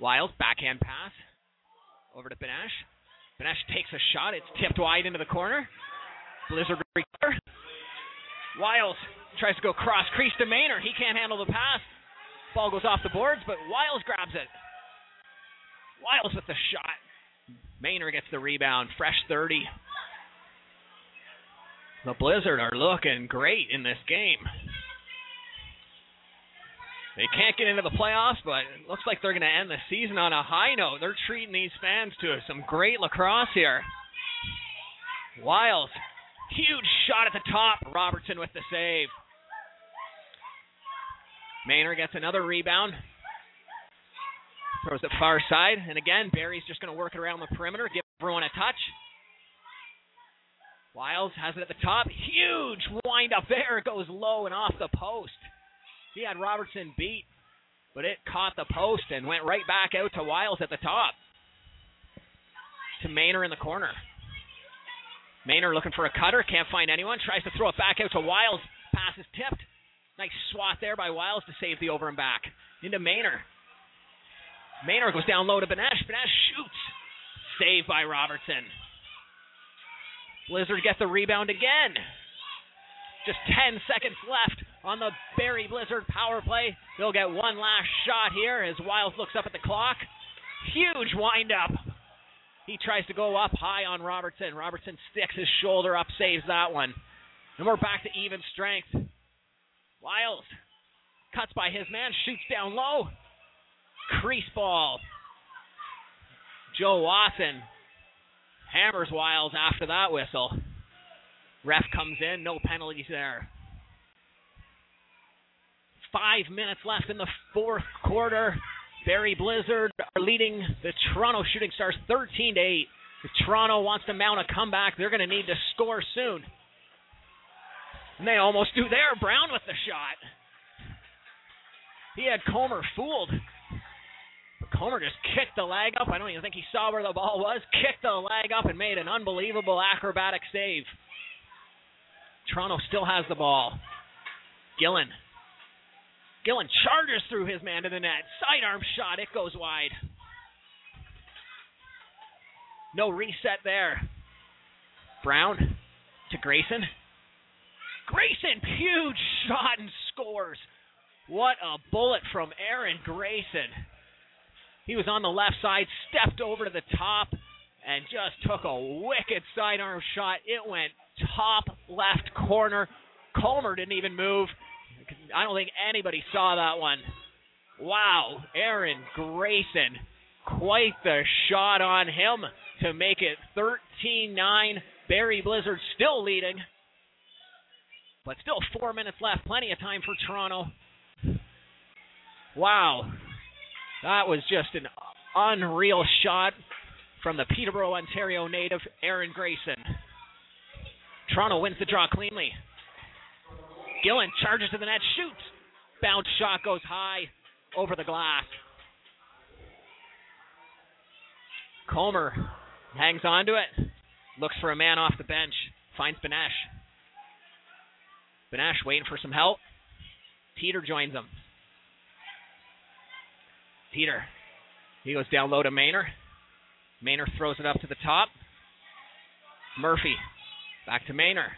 Wild, backhand pass. Over to Benesh. Benesh takes a shot. It's tipped wide into the corner. Blizzard recover. Wiles tries to go cross crease to Maynor. He can't handle the pass. Ball goes off the boards, but Wiles grabs it. Wiles with the shot. Maynor gets the rebound. Fresh 30. The Blizzard are looking great in this game. They can't get into the playoffs, but it looks like they're going to end the season on a high note. They're treating these fans to some great lacrosse here. Wiles, huge shot at the top. Robertson with the save. Maynor gets another rebound. Throws it far side, and again, Barrie's just going to work it around the perimeter, give everyone a touch. Wiles has it at the top. Huge wind up there. It goes low and off the post. He had Robertson beat, but it caught the post and went right back out to Wiles at the top. To Maynor in the corner. Maynor looking for a cutter, can't find anyone. Tries to throw it back out to Wiles. Pass is tipped. Nice swat there by Wiles to save the over and back. Into Maynor. Maynor goes down low to Benesh. Benesh shoots. Saved by Robertson. Blizzard gets the rebound again. Just 10 seconds left on the Barrie Blizzard power play. They'll get one last shot here as Wiles looks up at the clock. Huge windup. He tries to go up high on Robertson. Robertson sticks his shoulder up, saves that one. And we're back to even strength. Wiles cuts by his man, shoots down low. Crease ball. Joe Watson hammers Wiles after that whistle. Ref comes in, no penalties there. Five minutes left in the fourth quarter. Barrie Blizzard are leading the Toronto Shooting Stars 13 to 8. If Toronto wants to mount a comeback, they're going to need to score soon. And they almost do there. Brown with the shot. He had Comer fooled. But Comer just kicked the leg up. I don't even think he saw where the ball was. Kicked the leg up and made an unbelievable acrobatic save. Toronto still has the ball. Gillen. Gillen charges through his man to the net. Sidearm shot. It goes wide. No reset there. Brown to Grayson. Grayson, huge shot and scores. What a bullet from Aaron Grayson. He was on the left side, stepped over to the top, and just took a wicked sidearm shot. It went top left corner. Comer didn't even move. I don't think anybody saw that one. Wow, Aaron Grayson. Quite the shot on him to make it 13 9. Barrie Blizzard still leading. But still four minutes left. Plenty of time for Toronto. Wow. That was just an unreal shot from the Peterborough, Ontario native, Aaron Grayson. Toronto wins the draw cleanly. Gillen charges to the net, shoots. Bounce shot goes high over the glass. Comer hangs on to it, looks for a man off the bench, finds Benesh. Benesh waiting for some help. Teeter joins him. Teeter. He goes down low to Maynor. Maynor throws it up to the top. Murphy. Back to Maynor.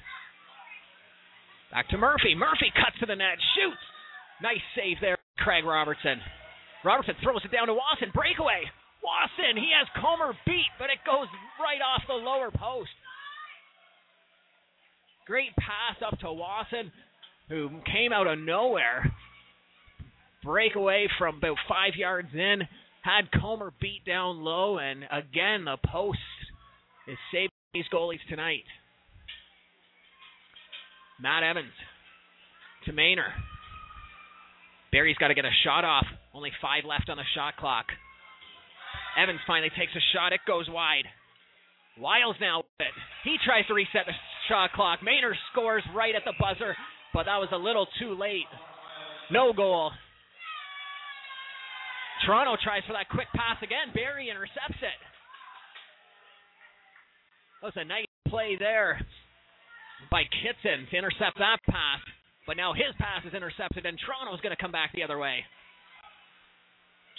Back to Murphy. Murphy cuts to the net. Shoots. Nice save there, Craig Robertson. Robertson throws it down to Wasson. Breakaway. Wasson. He has Comer beat, but it goes right off the lower post. Great pass up to Wasson, who came out of nowhere. Breakaway from about five yards in. Had Comer beat down low, and again, the post is saving these goalies tonight. Matt Evans to Maynor. Barrie's got to get a shot off. Only five left on the shot clock. Evans finally takes a shot. It goes wide. Wiles now with it. He tries to reset the shot clock. Maynor scores right at the buzzer, but that was a little too late. No goal. Toronto tries for that quick pass again. Barrie intercepts it. That was a nice play there by Kitson to intercept that pass. But now his pass is intercepted, and Toronto's going to come back the other way.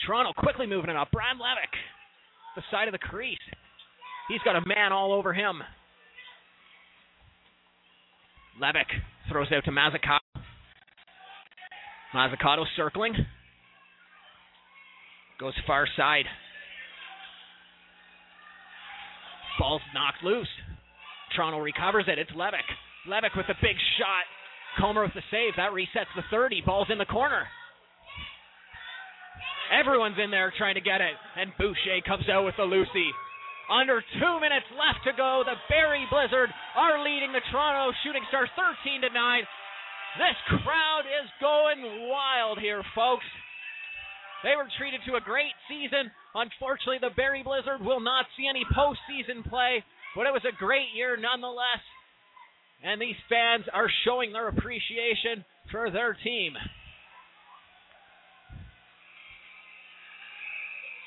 Toronto quickly moving it up. Brad Levick, the side of the crease. He's got a man all over him. Levick throws out to Mazzucato. Mazzucato circling. Goes far side. Ball's knocked loose. Toronto recovers it. It's Levick. Levick with a big shot. Comer with the save. That resets the 30. Ball's in the corner. Everyone's in there trying to get it. And Boucher comes out with the Lucy. Under two minutes left to go. The Barrie Blizzard are leading the Toronto Shooting Stars 13 to 9. This crowd is going wild here, folks. They were treated to a great season. Unfortunately, the Barrie Blizzard will not see any postseason play, but it was a great year nonetheless. And these fans are showing their appreciation for their team.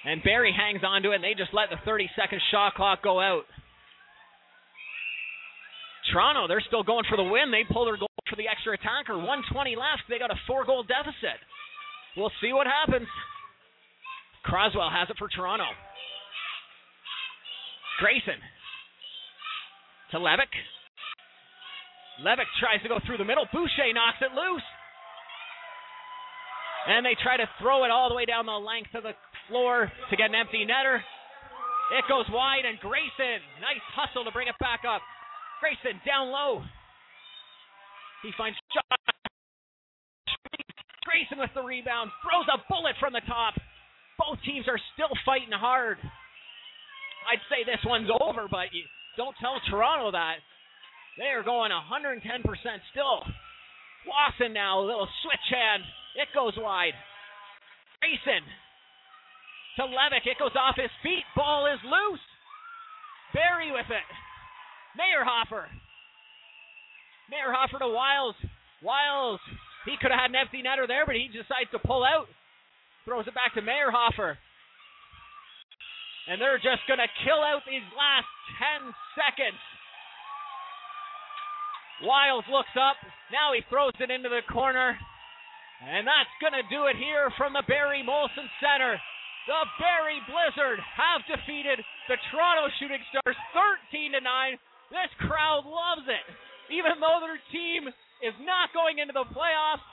And Barrie hangs on to it, and they just let the 30 second shot clock go out. Toronto, they're still going for the win. They pull their goal for the extra attacker. 120 left. They got a four goal deficit. We'll see what happens. Croswell has it for Toronto. Grayson to Levick. Levick tries to go through the middle. Boucher knocks it loose. And they try to throw it all the way down the length of the floor to get an empty netter. It goes wide, and Grayson, nice hustle to bring it back up. Grayson down low. He finds. Grayson with the rebound, throws a bullet from the top. Both teams are still fighting hard. I'd say this one's over, but don't tell Toronto that. They are going 110% still. Lawson now, a little switch hand. It goes wide. Grayson to Levick. It goes off his feet. Ball is loose. Barrie with it. Mayerhofer. Mayerhofer to Wiles. Wiles. He could have had an empty netter there, but he decides to pull out. Throws it back to Mayerhofer. And they're just going to kill out these last 10 seconds. Wiles looks up. Now he throws it into the corner. And that's going to do it here from the Barrie Molson Center. The Barrie Blizzard have defeated the Toronto Shooting Stars 13 to 9. This crowd loves it. Even though their team is not going into the playoffs,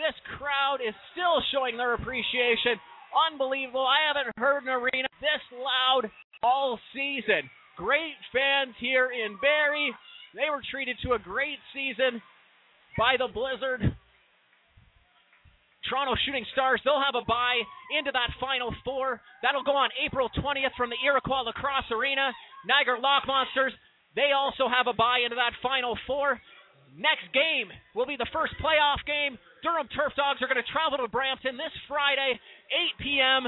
this crowd is still showing their appreciation. Unbelievable. I haven't heard an arena this loud all season. Great fans here in Barrie. They were treated to a great season by the Blizzard. Toronto Shooting Stars, they'll have a bye into that Final Four. That'll go on April 20th from the Iroquois Lacrosse Arena. Niagara Lock Monsters, they also have a bye into that Final Four. Next game will be the first playoff game. Durham Turf Dogs are going to travel to Brampton this Friday, 8 p.m.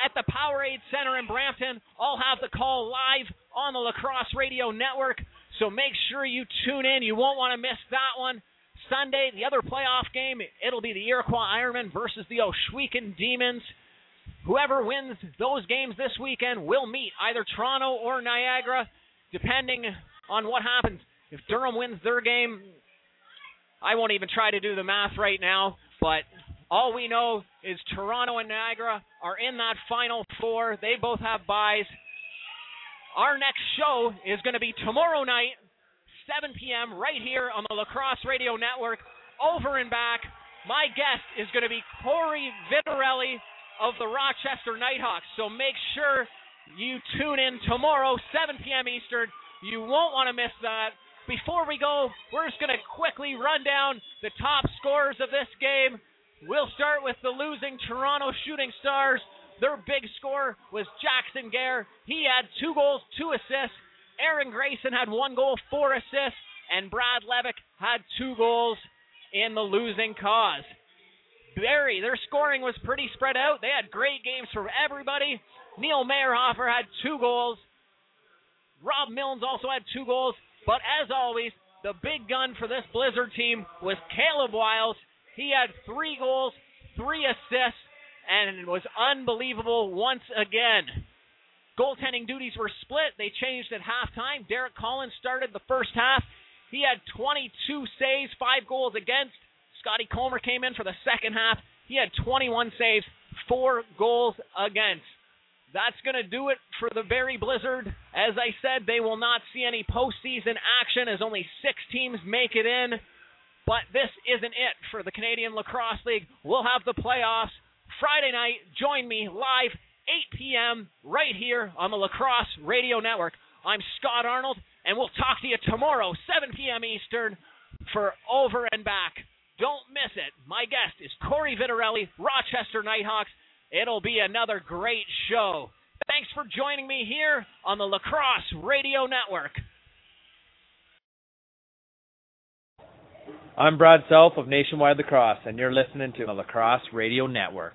at the Powerade Center in Brampton. I'll have the call live on the Lacrosse Radio Network, so make sure you tune in. You won't want to miss that one. Sunday, the other playoff game, it'll be the Iroquois Ironmen versus the Ohsweken Demons. Whoever wins those games this weekend will meet either Toronto or Niagara, depending on what happens. If Durham wins their game, I won't even try to do the math right now, but all we know is Toronto and Niagara are in that final four. They both have byes. Our next show is going to be tomorrow night, 7 p.m., right here on the Lacrosse Radio Network, over and back. My guest is going to be Corey Vitarelli of the Rochester Knighthawks. So make sure you tune in tomorrow, 7 p.m. Eastern. You won't want to miss that. Before we go, we're just going to quickly run down the top scorers of this game. We'll start with the losing Toronto Shooting Stars. Their big score was Jackson Gare. He had two goals, two assists. Aaron Grayson had one goal, four assists. and Brad Levick had two goals in the losing cause. Barrie, their scoring was pretty spread out. They had great games from everybody. Neil Mayerhofer had two goals. Rob Milnes also had two goals. But as always, the big gun for this Blizzard team was Caleb Wiles. He had three goals, three assists, and it was unbelievable once again. Goaltending duties were split. They changed at halftime. Derek Collins started the first half. He had 22 saves, five goals against. Scotty Comer came in for the second half. He had 21 saves, four goals against. That's going to do it for the Barrie Blizzard. As I said, they will not see any postseason action as only six teams make it in. But this isn't it for the Canadian Lacrosse League. We'll have the playoffs Friday night. Join me live 8 p.m. right here on the Lacrosse Radio Network. I'm Scott Arnold, and we'll talk to you tomorrow, 7 p.m. Eastern, for Over and Back. Don't miss it. My guest is Corey Vitarelli, Rochester Knighthawks. It'll be another great show. Thanks for joining me here on the Lacrosse Radio Network. I'm Brad Self of Nationwide Lacrosse, and you're listening to the Lacrosse Radio Network.